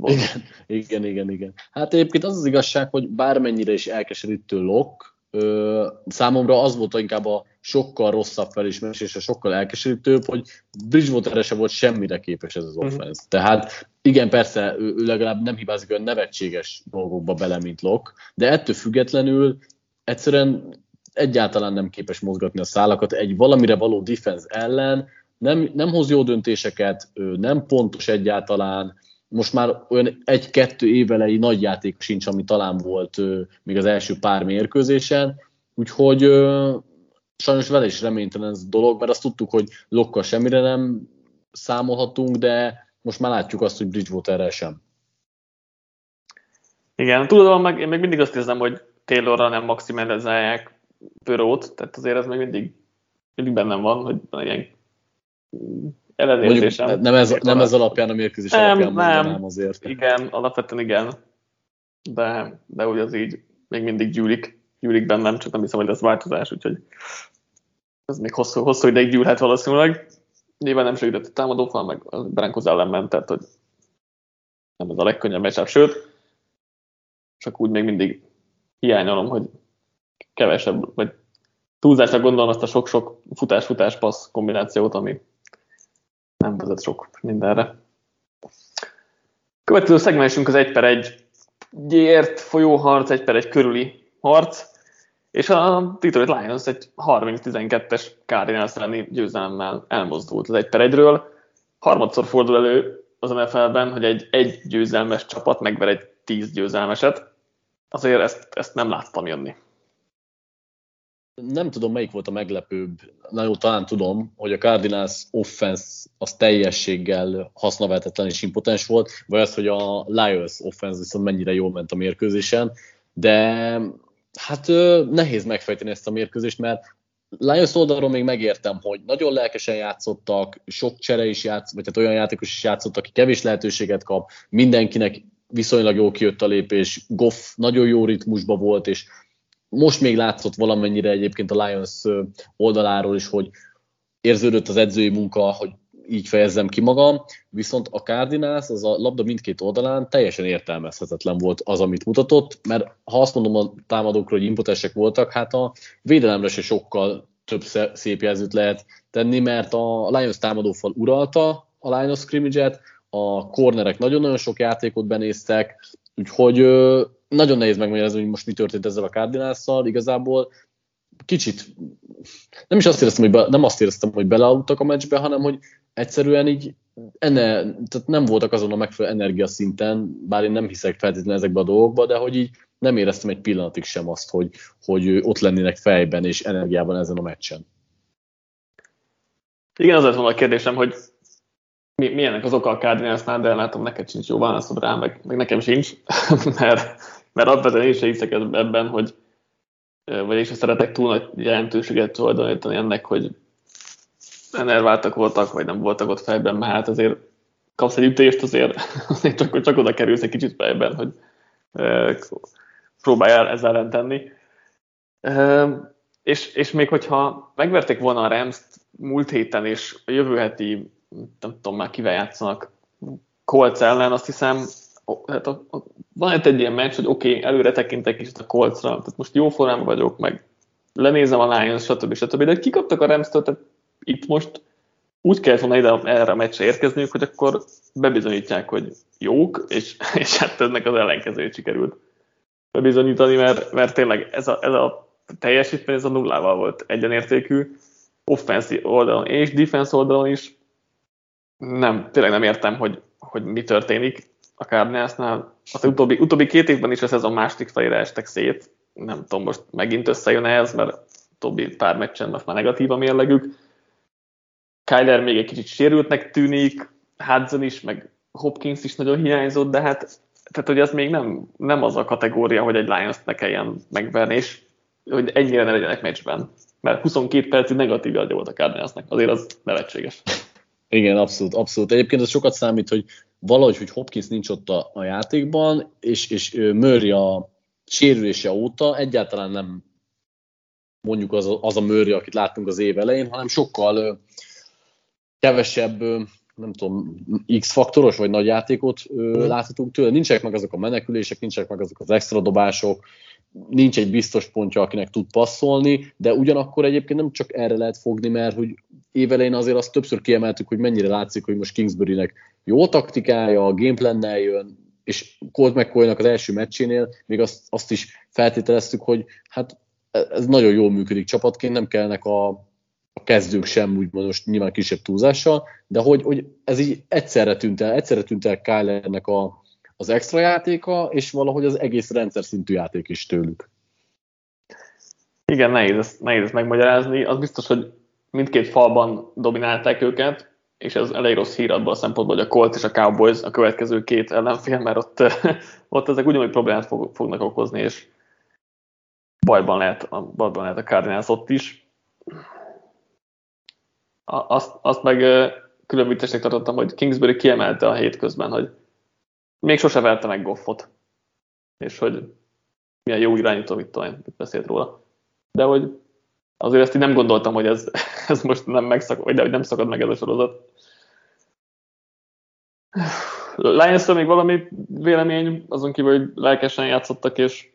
igen, igen, igen, igen. Hát egyébként az az igazság, hogy bármennyire is elkeserítő lok, ö, számomra az volt inkább a sokkal rosszabb felismerés, és a sokkal elkeserítőbb, hogy Bridgewater se volt semmire képes ez az mhm. offense. Uh-huh. Tehát igen, persze, ő, ő legalább nem hibázik olyan nevetséges dolgokba bele, mint Lok, de ettől függetlenül egyszerűen egyáltalán nem képes mozgatni a szálakat. Egy valamire való defense ellen, nem, nem hoz jó döntéseket, nem pontos egyáltalán, most már olyan egy-kettő évelei nagy játék sincs, ami talán volt még az első pár mérkőzésen, úgyhogy sajnos vele is reménytelen ez a dolog, mert azt tudtuk, hogy Lokkal semmire nem számolhatunk, de most már látjuk azt, hogy Bridgewaterrel sem. Igen, tudod, meg, én még mindig azt érzem, hogy Taylorra nem maximalizálják Pörót, tehát azért ez még mindig, mindig bennem van, hogy van ilyen ellenérzésem. Mondjuk, nem, ez, nem ez alapján, a mérkőzés nem, alapján nem, azért. Igen, alapvetően igen, de, de úgy az így még mindig gyűlik, gyűlik bennem, csak nem hiszem, hogy ez változás, úgyhogy ez még hosszú, hosszú ideig gyűlhet valószínűleg. nyilván nem segített a támadófal, meg a Broncos ellen ment, tehát hogy nem ez a legkönnyebb meccsebb, sőt, csak úgy még mindig hiányolom, hogy kevesebb, vagy túlzásra gondolom azt a sok-sok futás-futás-passz kombinációt, ami nem vezet sok mindenre. Következő szegmensünk az 1 per 1 ért folyó harc, 1 per 1 körüli harc, és a Detroit Lions egy 30-12-es Cardinals elleni győzelemmel elmozdult az 1 per 1-ről. Harmadszor fordul elő az NFL-ben, hogy egy egy győzelmes csapat megver egy 10 győzelmeset. Azért ezt, ezt nem láttam jönni nem tudom, melyik volt a meglepőbb, na jó, talán tudom, hogy a Cardinals offense az teljességgel hasznavetetlen és impotens volt, vagy az, hogy a Lions offense viszont mennyire jól ment a mérkőzésen, de hát nehéz megfejteni ezt a mérkőzést, mert Lions oldalról még megértem, hogy nagyon lelkesen játszottak, sok csere is játszott, vagy hát olyan játékos is játszott, aki kevés lehetőséget kap, mindenkinek viszonylag jó kijött a lépés, Goff nagyon jó ritmusban volt, és most még látszott valamennyire egyébként a Lions oldaláról is, hogy érződött az edzői munka, hogy így fejezzem ki magam, viszont a Cardinals az a labda mindkét oldalán teljesen értelmezhetetlen volt az, amit mutatott, mert ha azt mondom a támadókról, hogy impotensek voltak, hát a védelemre se sokkal több szép jelzőt lehet tenni, mert a Lions támadófal uralta a Lions scrimmage-et, a cornerek nagyon-nagyon sok játékot benéztek, úgyhogy nagyon nehéz megmagyarázni, hogy most mi történt ezzel a cardinals Igazából kicsit nem is azt éreztem, hogy be, nem azt éreztem, hogy belealudtak a meccsbe, hanem hogy egyszerűen így enne, tehát nem voltak azon a megfelelő energiaszinten, bár én nem hiszek feltétlenül ezekbe a dolgokba, de hogy így nem éreztem egy pillanatig sem azt, hogy, hogy ott lennének fejben és energiában ezen a meccsen. Igen, az lett volna a kérdésem, hogy mi, milyenek az oka a Cardinalsnál, de látom, neked sincs jó válaszod rá, meg, meg nekem sincs, mert mert alapvetően én sem hiszek ebben, hogy vagy én sem szeretek túl nagy jelentőséget tulajdonítani ennek, hogy enerváltak voltak, vagy nem voltak ott fejben, mert hát azért kapsz egy ütést, azért, azért csak, csak oda kerülsz egy kicsit fejben, hogy e, próbáljál ezzel ellen tenni. És, és még hogyha megverték volna a rams múlt héten, és a jövő heti, nem tudom már kivel játszanak, Colts ellen, azt hiszem hát a, a, van egy ilyen meccs, hogy oké, okay, előre tekintek kicsit a kolcra, tehát most jó formában vagyok, meg lenézem a Lions, stb. stb. De kikaptak a rams tehát itt most úgy kellett volna ide erre a meccsre érkezniük, hogy akkor bebizonyítják, hogy jók, és, és hát ennek az ellenkezőjét sikerült bebizonyítani, mert, mert tényleg ez a, ez a teljesítmény ez a nullával volt egyenértékű, offensive oldalon és defense oldalon is. Nem, tényleg nem értem, hogy, hogy mi történik a Cardinalsnál. Az utóbbi, utóbbi két évben is a szezon második felére estek szét. Nem tudom, most megint összejön ez, mert utóbbi pár meccsen most már negatív a mérlegük. Kyler még egy kicsit sérültnek tűnik, Hudson is, meg Hopkins is nagyon hiányzott, de hát tehát, hogy ez még nem, nem az a kategória, hogy egy lions ne kelljen megverni, és hogy ennyire ne legyenek meccsben. Mert 22 percig negatív adja volt a Cardinalsnek, azért az nevetséges. Igen, abszolút, abszolút. Egyébként az sokat számít, hogy valahogy, hogy Hopkins nincs ott a, a játékban, és, és Murray a sérülése óta egyáltalán nem mondjuk az a, az a Murray, akit láttunk az év elején, hanem sokkal kevesebb, nem tudom, X-faktoros vagy nagy játékot mm. láthatunk tőle. Nincsenek meg azok a menekülések, nincsenek meg azok az extra dobások, nincs egy biztos pontja, akinek tud passzolni, de ugyanakkor egyébként nem csak erre lehet fogni, mert hogy évelején azért azt többször kiemeltük, hogy mennyire látszik, hogy most Kingsbury-nek jó taktikája, a gameplannel jön, és Colt mccoy az első meccsénél még azt, azt is feltételeztük, hogy hát ez nagyon jól működik csapatként, nem kellnek a, a kezdők sem, úgymond most nyilván kisebb túlzással, de hogy, hogy ez így egyszerre tűnt el, egyszerre tűnt el Kylernek a, az extra játéka, és valahogy az egész rendszer szintű játék is tőlük. Igen, nehéz ezt, nehéz ezt megmagyarázni. Az biztos, hogy mindkét falban dominálták őket, és ez elég rossz hír abban a szempontból, hogy a Colt és a Cowboys a következő két ellenfél, mert ott, ott ezek ugyanúgy problémát fog, fognak okozni, és bajban lehet, bajban lehet a Cardinals ott is. Azt, azt meg külön tartottam, hogy Kingsbury kiemelte a hétközben, hogy még sose verte meg Goffot, és hogy milyen jó irányító, mit tudom, mit beszélt róla. De hogy azért ezt így nem gondoltam, hogy ez, ez most nem megszakad, vagy nem szakad meg ez a sorozat. Lions még valami vélemény, azon kívül, hogy lelkesen játszottak, és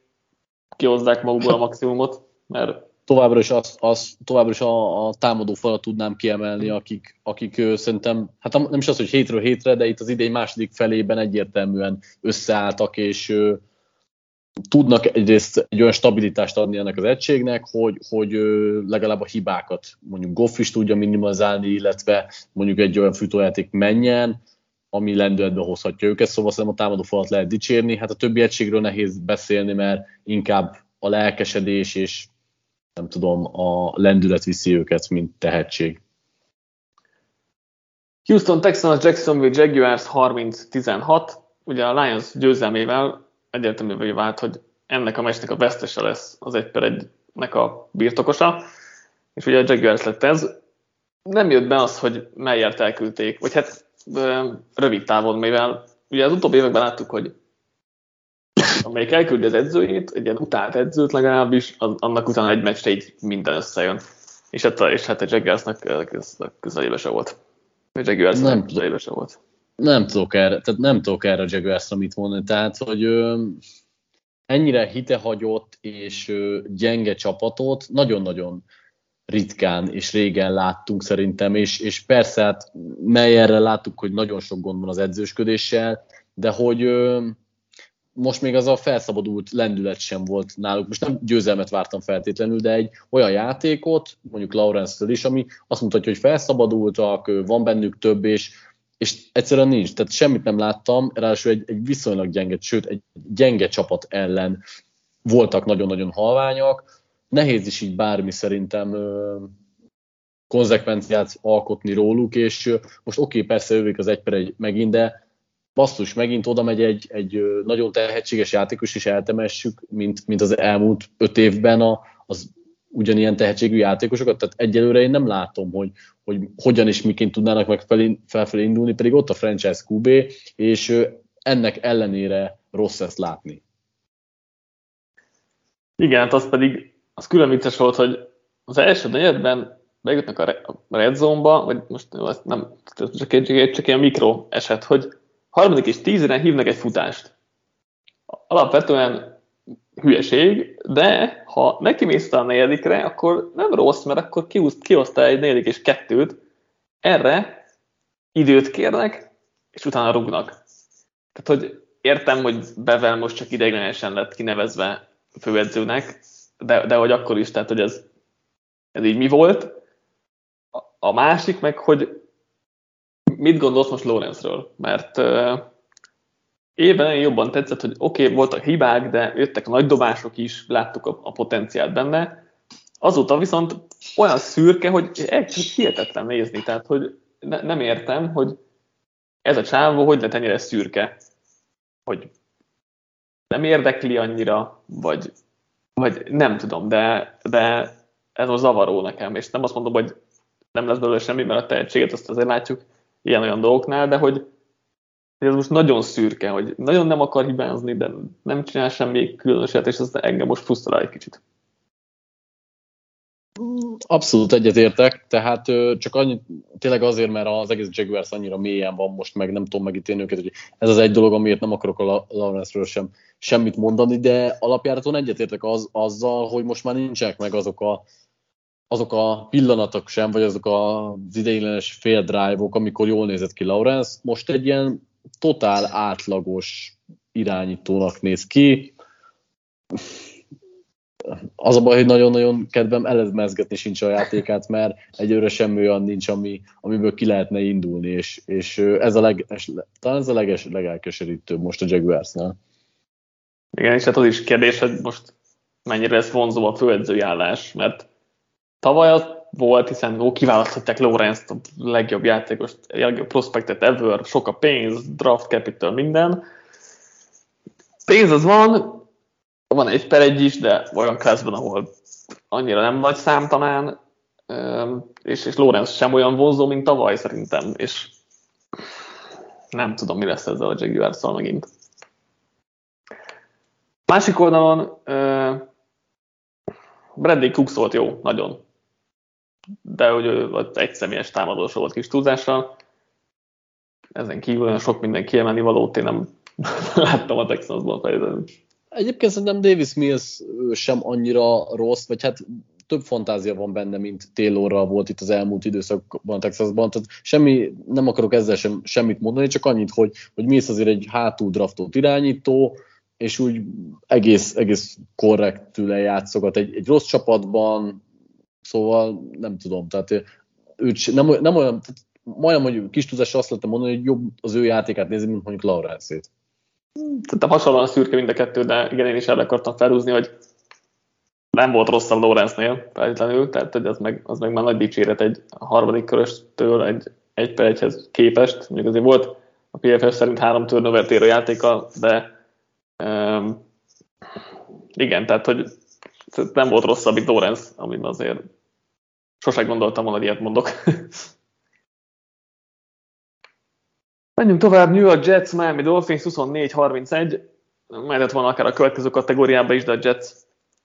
kihozzák magukból a maximumot, mert továbbra is, az, az, továbbra is a, a támadó falat tudnám kiemelni, akik, akik ő, szerintem, hát nem is az, hogy hétről hétre, de itt az idény második felében egyértelműen összeálltak, és ő, tudnak egyrészt egy olyan stabilitást adni ennek az egységnek, hogy, hogy legalább a hibákat mondjuk Goff is tudja minimalizálni, illetve mondjuk egy olyan fűtőjáték menjen, ami lendületbe hozhatja őket, szóval szerintem a támadó falat lehet dicsérni. Hát a többi egységről nehéz beszélni, mert inkább a lelkesedés és nem tudom, a lendület viszi őket, mint tehetség. Houston Texans, Jacksonville Jaguars 30-16. Ugye a Lions győzelmével egyértelművé vált, hogy ennek a meccsnek a vesztese lesz az egy per egynek a birtokosa, és ugye a Jaguars lett ez. Nem jött be az, hogy melyért elküldték, vagy hát rövid távon, mivel ugye az utóbbi években láttuk, hogy amelyik elküldi az edzőjét, egy ilyen utált edzőt legalábbis, az, annak utána egy meccsre így minden összejön. És hát, és hát a Jaguarsnak ez közelébe se volt. A Jaguarsnak nem közelébe se volt. Nem tudok erre, tehát nem tudok erre a Jaguarsra mit mondani. Tehát, hogy ö, ennyire hitehagyott és ö, gyenge csapatot nagyon-nagyon ritkán és régen láttunk szerintem, és, és persze hát melyerre láttuk, hogy nagyon sok gond van az edzősködéssel, de hogy ö, most még az a felszabadult lendület sem volt náluk. Most nem győzelmet vártam feltétlenül, de egy olyan játékot, mondjuk Lawrence-től is, ami azt mutatja, hogy felszabadultak, van bennük több, és, és egyszerűen nincs. Tehát semmit nem láttam, ráadásul egy, egy viszonylag gyenge, sőt egy gyenge csapat ellen voltak nagyon-nagyon halványak. Nehéz is így bármi szerintem konzekvenciát alkotni róluk, és most oké, okay, persze ővék az egy per egy megint, de basszus, megint oda megy egy, egy nagyon tehetséges játékos, és eltemessük, mint, mint az elmúlt öt évben a, az ugyanilyen tehetségű játékosokat, tehát egyelőre én nem látom, hogy, hogy hogyan és miként tudnának meg felfelé, felfelé indulni, pedig ott a franchise QB, és ennek ellenére rossz ezt látni. Igen, hát az pedig, az külön vicces volt, hogy az első negyedben bejutnak a red zone-ba, vagy most nem, csak egy, csak ilyen mikro eset, hogy harmadik és tízre hívnak egy futást. Alapvetően hülyeség, de ha neki mész a negyedikre, akkor nem rossz, mert akkor kihozta egy negyedik és kettőt, erre időt kérnek, és utána rugnak. Tehát, hogy értem, hogy Bevel most csak ideiglenesen lett kinevezve főedzőnek, de, de hogy akkor is, tehát, hogy ez, ez így mi volt. A másik meg, hogy mit gondolsz most Lorenzről? Mert uh, éven jobban tetszett, hogy oké, okay, voltak hibák, de jöttek a nagy dobások is, láttuk a, a potenciált benne. Azóta viszont olyan szürke, hogy egy hihetetlen nézni, tehát hogy ne, nem értem, hogy ez a csávó hogy lett ennyire szürke, hogy nem érdekli annyira, vagy, vagy nem tudom, de, de ez most zavaró nekem, és nem azt mondom, hogy nem lesz belőle semmi, mert a tehetséget azt azért látjuk, ilyen-olyan dolgoknál, de hogy ez most nagyon szürke, hogy nagyon nem akar hibázni, de nem csinál semmi különöset, és ez engem most frusztrál egy kicsit. Abszolút egyetértek, tehát csak annyi, tényleg azért, mert az egész Jaguars annyira mélyen van most, meg nem tudom megítélni őket, hogy ez az egy dolog, amiért nem akarok a Lawrence-ről sem semmit mondani, de alapjáraton egyetértek az, azzal, hogy most már nincsenek meg azok a azok a pillanatok sem, vagy azok az ideiglenes fél drive-ok, amikor jól nézett ki Lawrence, most egy ilyen totál átlagos irányítónak néz ki. Az a baj, hogy nagyon-nagyon kedvem elemezgetni sincs a játékát, mert egyőre semmi olyan nincs, ami, amiből ki lehetne indulni, és, és ez a leg, talán ez a leges, legelkeserítőbb most a Jaguarsnál. Igen, és hát az is kérdés, hogy most mennyire lesz vonzó a főedzői állás, mert Tavaly az volt, hiszen kiválasztották Lorenz-t, a legjobb játékos, a legjobb prospektet ever, sok a pénz, draft capital, minden. Pénz az van, van egy per egy is, de olyan classban, ahol annyira nem nagy számtanán, és, és Lorenz sem olyan vonzó, mint tavaly szerintem, és nem tudom, mi lesz ezzel a jaguars megint. Másik oldalon Bradley Cooks volt jó, nagyon de hogy ő egy személyes támadósa volt kis túlzással. Ezen kívül olyan sok minden kiemelni valót én nem láttam a Texansban. Egyébként szerintem Davis Mills sem annyira rossz, vagy hát több fantázia van benne, mint Taylorral volt itt az elmúlt időszakban Texasban, tehát semmi, nem akarok ezzel sem, semmit mondani, csak annyit, hogy, hogy Mills azért egy hátul draftot irányító, és úgy egész, egész korrektül játszogat egy, egy rossz csapatban, szóval nem tudom, tehát őt nem, nem olyan, tehát majdnem, hogy kis tudásra azt lehetne mondani, hogy jobb az ő játékát nézni, mint mondjuk Laurence-ét. Szerintem hasonlóan szürke mind a kettő, de igen, én is el akartam felhúzni, hogy nem volt rosszabb Lawrence-nél feltétlenül, tehát hogy az meg, az meg már nagy dicséret egy harmadik köröstől egy, egy per egyhez képest. Mondjuk azért volt a PFF szerint három turnover a játéka, de um, igen, tehát hogy nem volt rosszabb itt Lawrence, amit azért sose gondoltam volna, hogy ilyet mondok. Menjünk tovább, New York Jets, Miami Dolphins 24-31, mehetett volna akár a következő kategóriába is, de a Jets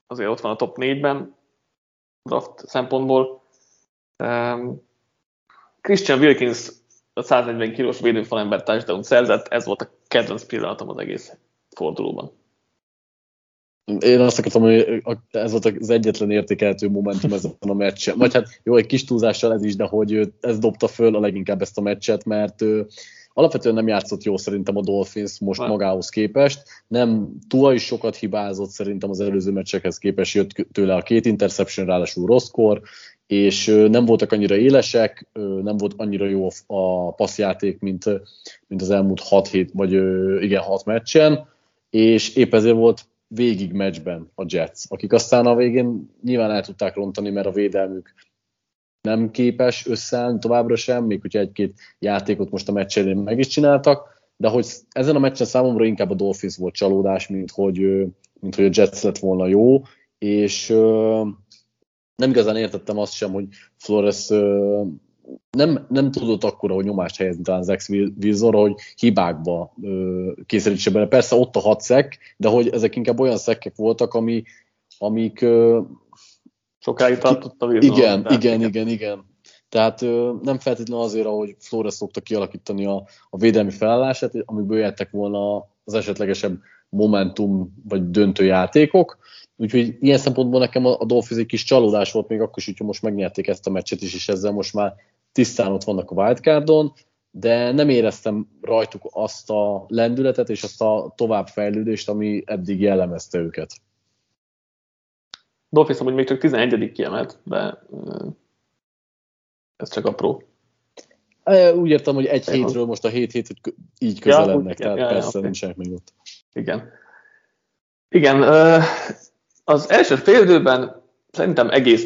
azért ott van a top 4-ben draft szempontból. Um, Christian Wilkins a 140 kilós védőfalember touchdown szerzett, ez volt a kedvenc pillanatom az egész fordulóban. Én azt akartam, hogy ez volt az egyetlen értékelhető momentum ezen a meccsen. Vagy hát jó, egy kis túlzással ez is, de hogy ez dobta föl a leginkább ezt a meccset, mert Alapvetően nem játszott jó szerintem a Dolphins most nem. magához képest. Nem, túl is sokat hibázott szerintem az előző meccsekhez képest, jött tőle a két interception, ráadásul rosszkor, és nem voltak annyira élesek, nem volt annyira jó a passzjáték, mint, mint az elmúlt 6 hét, vagy igen, 6 meccsen, és épp ezért volt végig meccsben a Jets, akik aztán a végén nyilván el tudták rontani, mert a védelmük nem képes összeállni továbbra sem, még hogyha egy-két játékot most a meccsen meg is csináltak, de hogy ezen a meccsen számomra inkább a Dolphins volt csalódás, mint hogy, mint hogy a Jets lett volna jó, és nem igazán értettem azt sem, hogy Flores nem, nem tudott akkora, hogy nyomást helyezni talán Zex Wilsonra, hogy hibákba készítse bele. Persze ott a hat szek, de hogy ezek inkább olyan szekkek voltak, ami, amik Sokáig tartott a Wilson. Igen, igen, igen, igen, igen. Tehát ö, nem feltétlenül azért, ahogy Flores szokta kialakítani a, a védelmi felállását, amiből jöttek volna az esetlegesebb momentum vagy döntő játékok. Úgyhogy ilyen szempontból nekem a, a Dolphins egy kis csalódás volt még akkor is, hogyha most megnyerték ezt a meccset is, és ezzel most már tisztán ott vannak a wildcardon, de nem éreztem rajtuk azt a lendületet és azt a továbbfejlődést, ami eddig jellemezte őket. Dolphins hogy még csak 11. kiemelt, de ez csak apró. Úgy értem, hogy egy hétről most a hét hét így közelednek, ja, tehát ja, persze ja, nincsenek még ott. Igen. Igen, az első fél időben szerintem egész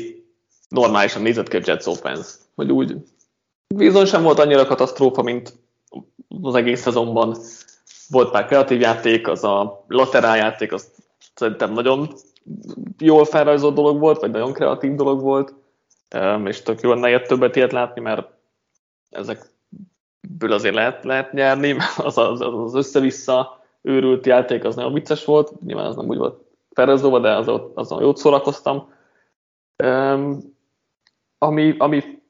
normálisan nézett ki a Jets offense, hogy úgy bizony sem volt annyira katasztrófa, mint az egész szezonban. Volt pár kreatív játék, az a laterál játék, az szerintem nagyon jól felrajzolt dolog volt, vagy nagyon kreatív dolog volt, és tök jó lenne többet ilyet látni, mert ezekből azért lehet, lehet nyerni, az, az, az össze-vissza őrült játék az nagyon vicces volt, nyilván az nem úgy volt felrajzolva, de az, azon jót szórakoztam. Ami, ami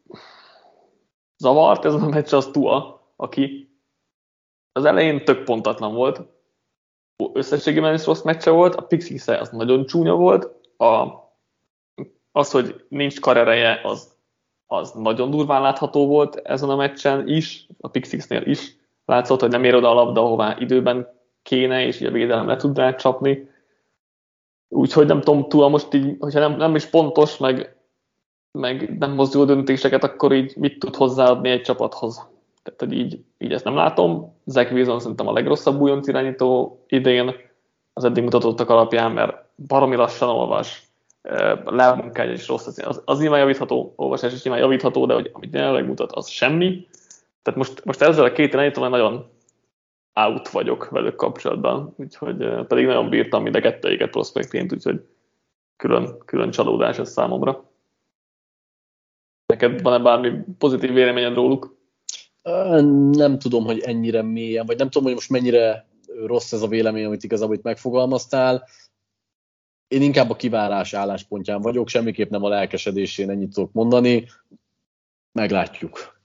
zavart ez a meccs, az Tua, aki az elején tök pontatlan volt, összességében is rossz meccse volt, a pixix az nagyon csúnya volt, a, az, hogy nincs karereje, az, az nagyon durván látható volt ezen a meccsen is, a Pixixnél is. Látszott, hogy nem ér oda a labda, ahová időben kéne, és a védelem le tud csapni. Úgyhogy nem tudom, túl most így, hogyha nem, nem is pontos, meg, meg nem jó döntéseket, akkor így mit tud hozzáadni egy csapathoz. Tehát, hogy így, így ezt nem látom. Zach Wilson szerintem a legrosszabb újonc irányító idén az eddig mutatottak alapján, mert baromi lassan olvas, lábmunkája is rossz, az, az nyilván javítható, olvasás is nyilván javítható, de hogy amit jelenleg mutat, az semmi. Tehát most, most ezzel a két irányítóval nagyon out vagyok velük kapcsolatban, úgyhogy pedig nagyon bírtam mind a kettőiket prospektként, úgyhogy külön, külön csalódás ez számomra. Neked van-e bármi pozitív véleményed róluk? Nem tudom, hogy ennyire mélyen, vagy nem tudom, hogy most mennyire rossz ez a vélemény, amit igazából itt megfogalmaztál. én inkább a kivárás álláspontján vagyok, semmiképp nem a lelkesedésén ennyit tudok mondani. Meglátjuk.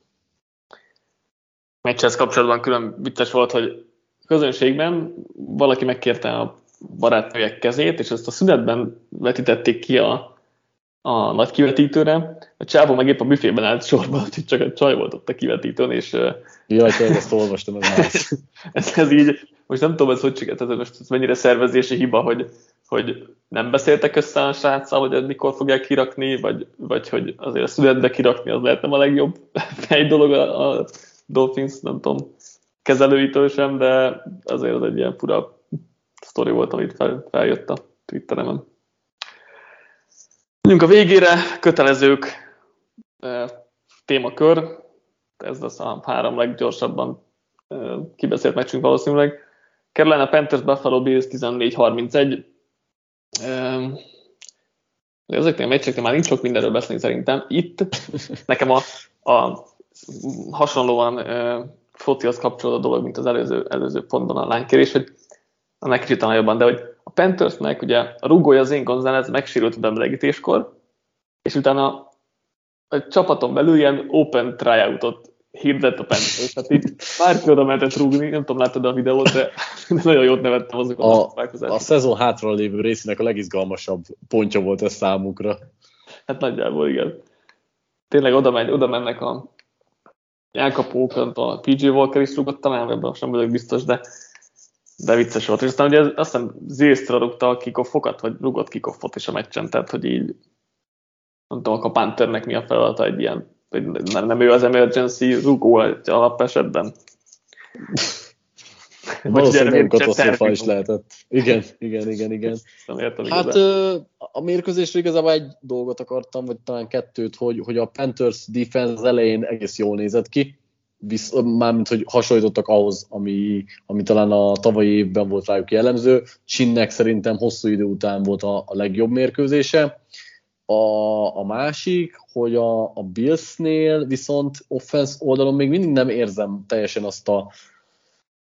Meccshez kapcsolatban külön vicces volt, hogy közönségben valaki megkérte a barátnőjek kezét, és ezt a szünetben vetítették ki a, a nagy kivetítőre. A csávó meg épp a büfében állt sorban, hogy csak egy csaj volt ott a kivetítőn, és... Jaj, te ezt olvastam, ez, ez, ez így, most nem tudom, ez hogy csigált, ez most ez mennyire szervezési hiba, hogy, hogy nem beszéltek össze a sráccal, hogy mikor fogják kirakni, vagy, vagy hogy azért a szünetbe kirakni, az lehet nem a legjobb egy dolog a, a Dolphins, nem tudom, kezelőitől sem, de azért az egy ilyen fura sztori volt, amit fel, feljött a Twitteremen. Menjünk a végére, kötelezők témakör, ez lesz a három leggyorsabban kibeszélt meccsünk valószínűleg. Carolina Panthers Buffalo Bills 14-31. E, ezeknél a meccseknél már nincs sok mindenről beszélni szerintem. Itt nekem a, a hasonlóan e, fotihoz kapcsolódó dolog, mint az előző, előző pontban a lánykérés, hogy annál kicsit talán jobban, de hogy a Panthersnek ugye a rúgója az én González megsérült a bemelegítéskor, és utána a csapaton belül ilyen open tryoutot hirdett a Panthers. Tehát így bárki oda mehetett rúgni, nem tudom, láttad a videót, de nagyon jót nevettem azokon a, a, a szezon hátra lévő részének a legizgalmasabb pontja volt ez számukra. Hát nagyjából igen. Tényleg oda, megy, oda mennek a elkapók, a PG Walker is rúgott talán, ebben sem vagyok biztos, de de vicces volt. És aztán ugye azt hiszem Zilstra rúgta a kikoffokat, vagy rúgott kikoffot is a meccsen, tehát hogy így nem tudom, a Panthernek mi a feladata egy ilyen, hogy nem, nem ő az emergency rúgó egy alapesetben. Valószínűleg katasztrofa is lehetett. Igen, igen, igen, igen. Nem értem hát a mérkőzésre igazából egy dolgot akartam, vagy talán kettőt, hogy, hogy a Panthers defense az elején egész jól nézett ki, visz, mármint, hogy hasonlítottak ahhoz, ami, ami talán a tavalyi évben volt rájuk jellemző. Csinnek szerintem hosszú idő után volt a, a legjobb mérkőzése. A, a másik, hogy a, a Billsnél viszont offense oldalon még mindig nem érzem teljesen azt a,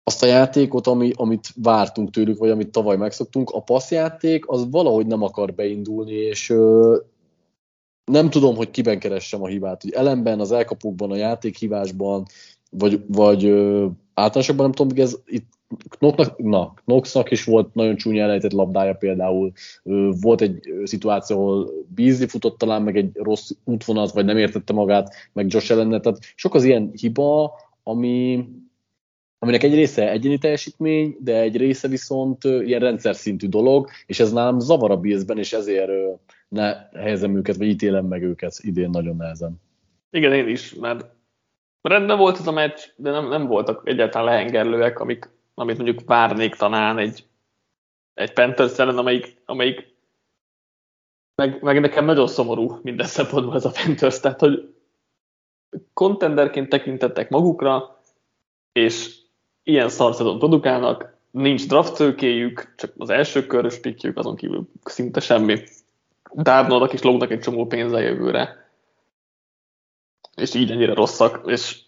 azt a játékot, ami, amit vártunk tőlük, vagy amit tavaly megszoktunk. A passzjáték az valahogy nem akar beindulni, és ö, nem tudom, hogy kiben keressem a hibát, hogy elemben, az elkapókban, a játékhívásban, vagy, vagy ö, nem tudom, hogy ez itt Knoxnak, na, Knoxnak is volt nagyon csúnya elejtett labdája például, volt egy szituáció, ahol Beasley futott talán meg egy rossz útvonalat, vagy nem értette magát, meg Josh ellen tehát sok az ilyen hiba, ami, aminek egy része egyéni teljesítmény, de egy része viszont ilyen rendszer szintű dolog, és ez nálam zavar a Billsben, és ezért ne helyezem őket, vagy ítélem meg őket idén nagyon nehezen. Igen, én is, mert rendben volt ez a meccs, de nem, nem voltak egyáltalán lehengerlőek, amik, amit mondjuk várnék talán egy, egy Panthers ellen, amelyik, amelyik meg, meg nekem nagyon szomorú minden szempontból ez a Panthers, tehát hogy kontenderként tekintettek magukra, és ilyen szarszadon produkálnak, nincs draft csak az első körös pikjük, azon kívül szinte semmi. Darnoldnak is lógnak egy csomó pénze jövőre. És így ennyire rosszak, és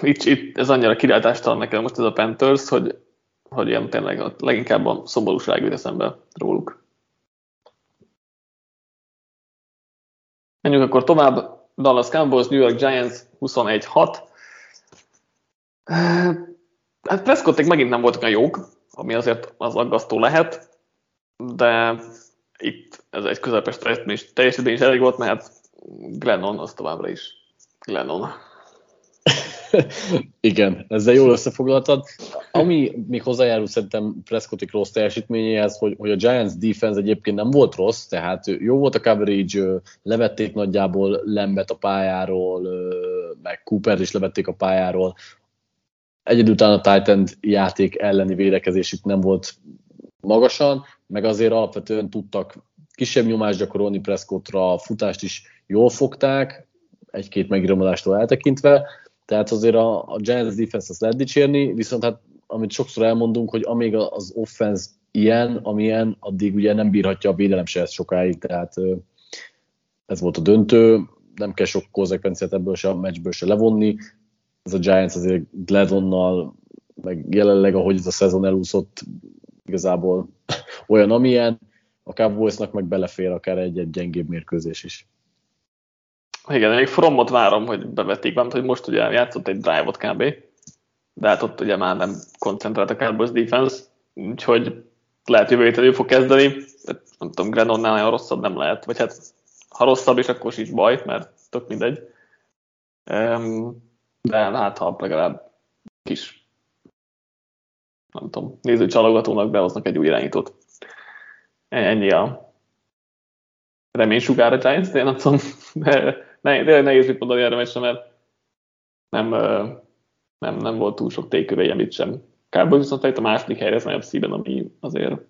itt, itt ez annyira kilátástalan nekem most ez a Panthers, hogy, hogy ilyen tényleg a, leginkább a szomorúság jut eszembe róluk. Menjünk akkor tovább. Dallas Cowboys, New York Giants 21-6. Hát Prescotték megint nem voltak a jók, ami azért az aggasztó lehet, de itt ez egy közepes teljesítmény is elég volt, mert Glennon az továbbra is Glennon. Igen, ezzel jól összefoglaltad. Ami még hozzájárul szerintem Prescottik rossz teljesítményéhez, hogy, hogy a Giants defense egyébként nem volt rossz, tehát jó volt a coverage, levették nagyjából Lembet a pályáról, meg Cooper is levették a pályáról. Egyedül a Titan játék elleni védekezésük nem volt magasan, meg azért alapvetően tudtak kisebb nyomást gyakorolni Prescottra, a futást is jól fogták, egy-két megiromodástól eltekintve, tehát azért a, a Giants defense azt lehet dicsérni, viszont hát amit sokszor elmondunk, hogy amíg az offense ilyen, amilyen, addig ugye nem bírhatja a védelem se ezt sokáig, tehát ez volt a döntő, nem kell sok konzekvenciát ebből se, a meccsből se levonni. Ez a Giants azért Gladonnal, meg jelenleg, ahogy ez a szezon elúszott, igazából olyan, amilyen. A Cowboysnak meg belefér akár egy-egy gyengébb mérkőzés is. Igen, még Fromot várom, hogy bevetik, mert hogy most ugye játszott egy drive-ot kb. De hát ott ugye már nem koncentrált a Cowboys defense, úgyhogy lehet jövő héten ő fog kezdeni. Nem tudom, Grenonnál nagyon rosszabb nem lehet, vagy hát ha rosszabb is, akkor is baj, mert tök mindegy. De hát ha legalább kis nem tudom, néző csalogatónak behoznak egy új irányítót. Ennyi a reménysugár a Giants, de én nem tudom, de nehéz mit mondani erre mesre, mert nem, nem, nem volt túl sok tékövéjem itt sem. Cowboys viszont itt a második helyre nagyobb szíven, ami azért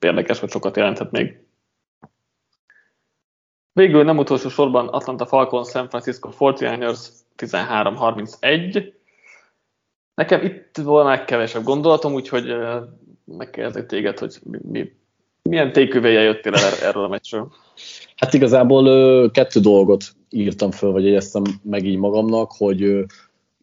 érdekes, vagy sokat jelenthet még. Végül nem utolsó sorban Atlanta Falcons, San Francisco 49ers 13-31. Nekem itt volna kevesebb gondolatom, úgyhogy megkérdezek téged, hogy mi, milyen tékövéje jöttél el er-, erről a meccsről? Hát igazából kettő dolgot írtam föl, vagy jegyeztem meg így magamnak, hogy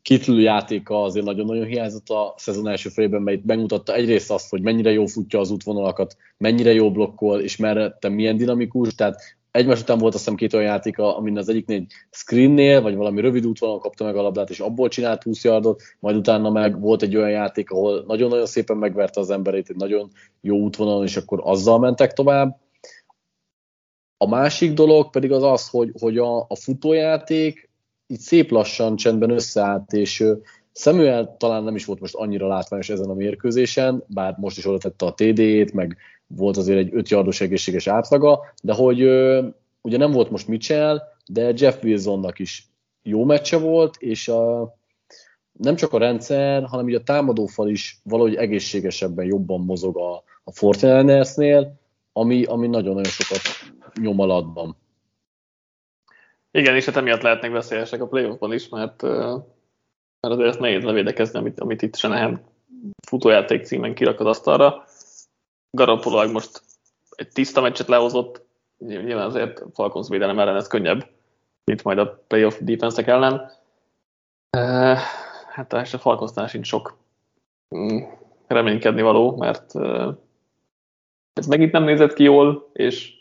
Kittlő játéka azért nagyon-nagyon hiányzott a szezon első felében, mert itt megmutatta egyrészt azt, hogy mennyire jó futja az útvonalakat, mennyire jó blokkol, és merre milyen dinamikus, tehát egymás után volt azt hiszem két olyan játéka, amin az egyiknél egy screennél, vagy valami rövid útvonalon kapta meg a labdát, és abból csinált 20 yardot, majd utána meg volt egy olyan játék, ahol nagyon-nagyon szépen megverte az emberét, egy nagyon jó útvonalon, és akkor azzal mentek tovább. A másik dolog pedig az az, hogy, hogy a, a futójáték így szép lassan csendben összeállt, és Samuel talán nem is volt most annyira látványos ezen a mérkőzésen, bár most is oda tette a TD-ét, meg volt azért egy 5 yardos egészséges átlaga, de hogy ugye nem volt most Mitchell, de Jeff Wilsonnak is jó meccse volt, és a, nem csak a rendszer, hanem ugye a támadófal is valahogy egészségesebben jobban mozog a, a Fortnite-nél, ami, ami nagyon-nagyon sokat nyom alatban. Igen, és hát emiatt lehetnek veszélyesek a playoffban is, mert, mert azért ezt nehéz levédekezni, amit, amit itt Senehem futójáték címen kirak az asztalra. Garoppolo most egy tiszta meccset lehozott, nyilván azért Falcons védelem ellen ez könnyebb, mint majd a playoff defense ellen. Hát és a Falconsnál sincs sok mm, reménykedni való, mert ez megint nem nézett ki jól, és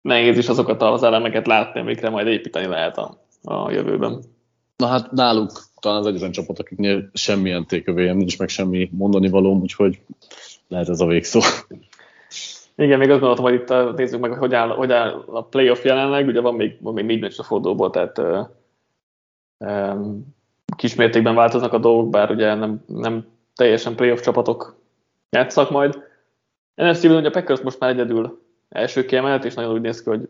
nehéz is azokat az elemeket látni, amikre majd építeni lehet a, a jövőben. Na hát náluk talán az egyetlen csapat, akiknél semmilyen tékövém nincs, meg semmi mondani való, úgyhogy lehet ez a végszó. Igen, még azt gondoltam, hogy itt nézzük meg, hogy áll, hogy áll a playoff jelenleg, ugye van még, van még négy meccs a fordulóból, tehát uh, um, kismértékben változnak a dolgok, bár ugye nem, nem teljesen playoff csapatok játszak majd. NFC-ben ugye a Packers most már egyedül első kiemelt, és nagyon úgy néz ki, hogy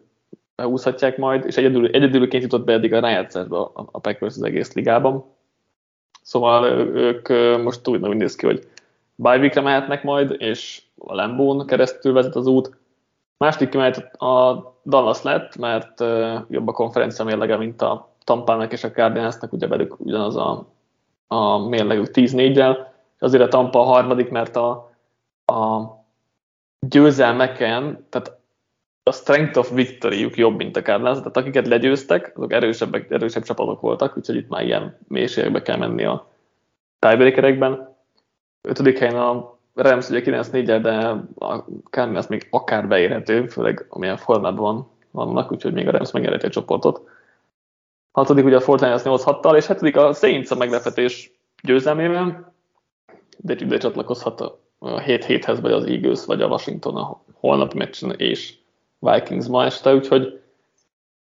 behúzhatják majd, és egyedül, egyedülként jutott be eddig a rájátszásba a Packers az egész ligában. Szóval ők most úgy, úgy néz ki, hogy bye mehetnek majd, és a Lembón keresztül vezet az út. Második kimehet a Dallas lett, mert jobb a konferencia mérlege, mint a Tampának és a Cardinalsnak, ugye velük ugyanaz a, a mérlegük 10-4-el, és azért a Tampa a harmadik, mert a, a győzelmeken, tehát a strength of victory jobb, mint a Cardinals, tehát akiket legyőztek, azok erősebbek, erősebb csapatok voltak, úgyhogy itt már ilyen mélységekbe kell menni a tiebreakerekben. Ötödik helyen a Rams ugye 9 4 de a Cardinals még akár beérhető, főleg amilyen formában vannak, úgyhogy még a Rams megnyerheti a csoportot. Hatodik ugye a Fortnite 8 6 és hetedik a Saints a meglepetés győzelmével, de ide csatlakozhat a a 7 héthez vagy az Eagles, vagy a Washington a holnapi meccsen, és Vikings ma este, úgyhogy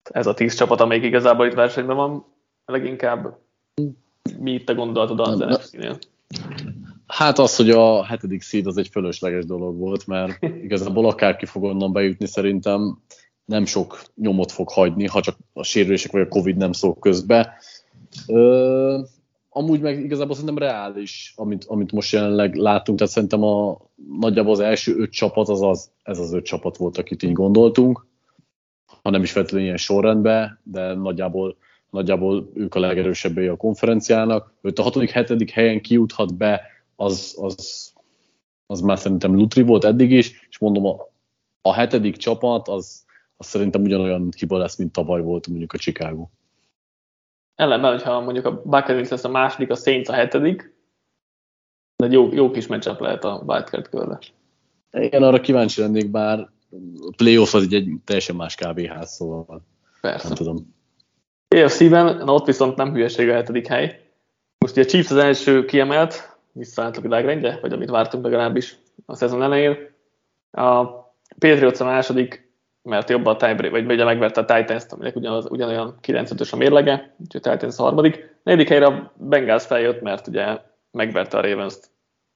ez a tíz csapat, amelyik igazából itt versenyben van, leginkább mi itt a gondolatod az NFC-nél? Hát az, hogy a hetedik seed az egy fölösleges dolog volt, mert igazából akárki fog onnan bejutni, szerintem nem sok nyomot fog hagyni, ha csak a sérülések vagy a Covid nem szól közbe. Ö, amúgy meg igazából szerintem reális, amit, amit most jelenleg látunk, tehát szerintem a, nagyjából az első öt csapat, az, az ez az öt csapat volt, akit így gondoltunk, ha nem is feltétlenül ilyen sorrendben, de nagyjából, nagyjából ők a legerősebbei a konferenciának. Őt a hatodik, hetedik helyen kijuthat be, az, az, az már szerintem Lutri volt eddig is, és mondom, a, a hetedik csapat, az, az szerintem ugyanolyan hiba lesz, mint tavaly volt mondjuk a Chicago. Ellenben, hogyha mondjuk a Buccaneers lesz a második, a Saints a hetedik, de egy jó, jó kis meccsap lehet a wildcard körbe. Igen, arra kíváncsi lennék, bár a playoff az egy, egy teljesen más kávéház, szóval Persze. nem tudom. AFC-ben, na ott viszont nem hülyeség a hetedik hely. Most ugye a Chiefs az első kiemelt, visszaállt a világrendje, vagy amit vártunk legalábbis a szezon elején. A Patriots a második, mert jobb a tiebreak, vagy ugye megverte a Titans-t, aminek ugyanaz, ugyanolyan 9-5-ös a mérlege, úgyhogy a Titans a harmadik. Negyedik helyre a Bengals feljött, mert ugye megverte a Ravens-t,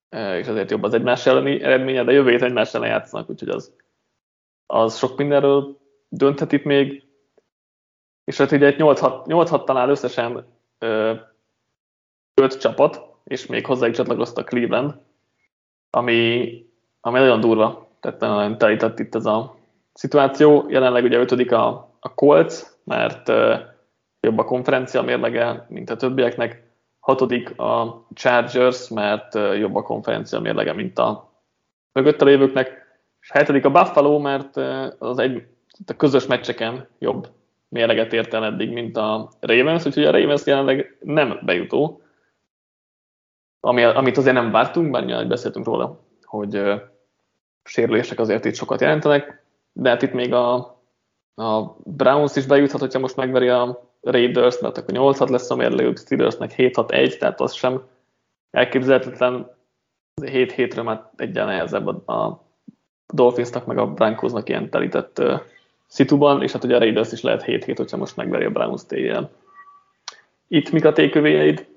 e, és ezért jobb az egymás elleni eredménye, de jövő hét egymás ellen játszanak, úgyhogy az, az sok mindenről dönthet itt még. És hát ugye 8-6 talál összesen 5 csapat, és még hozzájuk csatlakoztak Cleveland, ami, ami nagyon durva, tehát nagyon telített itt ez a szituáció. Jelenleg ugye ötödik a, a Colts, mert uh, jobb a konferencia mérlege, mint a többieknek. Hatodik a Chargers, mert uh, jobb a konferencia mérlege, mint a mögötte lévőknek. És hetedik a Buffalo, mert uh, az egy a közös meccseken jobb mérleget ért el eddig, mint a Ravens, úgyhogy a Ravens jelenleg nem bejutó, ami, amit azért nem vártunk, bár nyilván beszéltünk róla, hogy uh, sérülések azért itt sokat jelentenek, de hát itt még a, a Browns is bejuthat, hogyha most megveri a Raiders, mert akkor 8 lesz a mérlegük, Steelersnek 7-6-1, tehát az sem elképzelhetetlen. 7 hétről már egyen nehezebb a, Dolphinsnak, meg a Broncosnak ilyen telített uh, szituban, és hát ugye a Raiders is lehet 7 hogyha most megveri a Browns téjjel. Itt mik a tékövéjeid?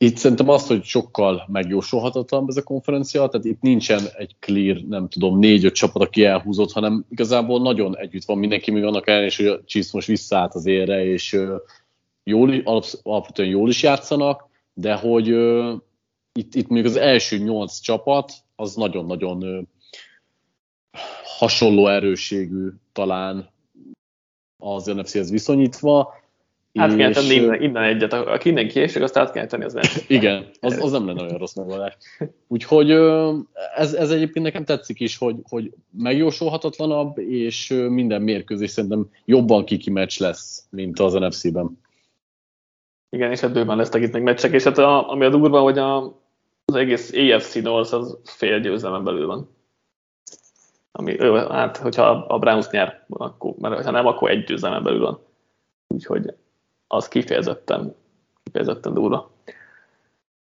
Itt szerintem azt, hogy sokkal megjósolhatatlan ez a konferencia, tehát itt nincsen egy clear, nem tudom, négy-öt csapat, aki elhúzott, hanem igazából nagyon együtt van mindenki, még annak ellenére, hogy a Chiefs most visszaállt az érre, és jól, alapvetően jól is játszanak, de hogy itt, itt még az első nyolc csapat, az nagyon-nagyon hasonló erőségű talán az NFC-hez viszonyítva, át kell tenni innen, innen egyet, aki innen kiesik, azt át kell tenni az nem. Igen, az, az nem lenne olyan rossz megoldás. Úgyhogy ez, ez egyébként nekem tetszik is, hogy, hogy megjósolhatatlanabb, és minden mérkőzés szerintem jobban kiki meccs lesz, mint az NFC-ben. Igen, és hát bőven lesznek itt még meccsek, és hát a, ami a durva, hogy a, az egész AFC North az fél győzelmen belül van. Ami, hát, hogyha a Browns nyer, akkor, mert ha nem, akkor egy győzelmen belül van. Úgyhogy az kifejezetten, kifejezetten durva.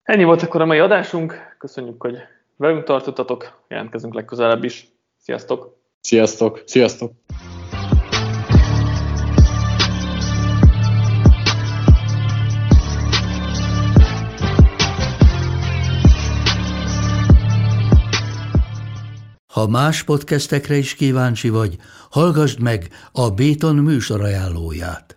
Ennyi volt akkor a mai adásunk. Köszönjük, hogy velünk tartottatok. Jelentkezünk legközelebb is. Sziasztok! Sziasztok! Sziasztok! Ha más podcastekre is kíváncsi vagy, hallgassd meg a Béton műsor ajánlóját.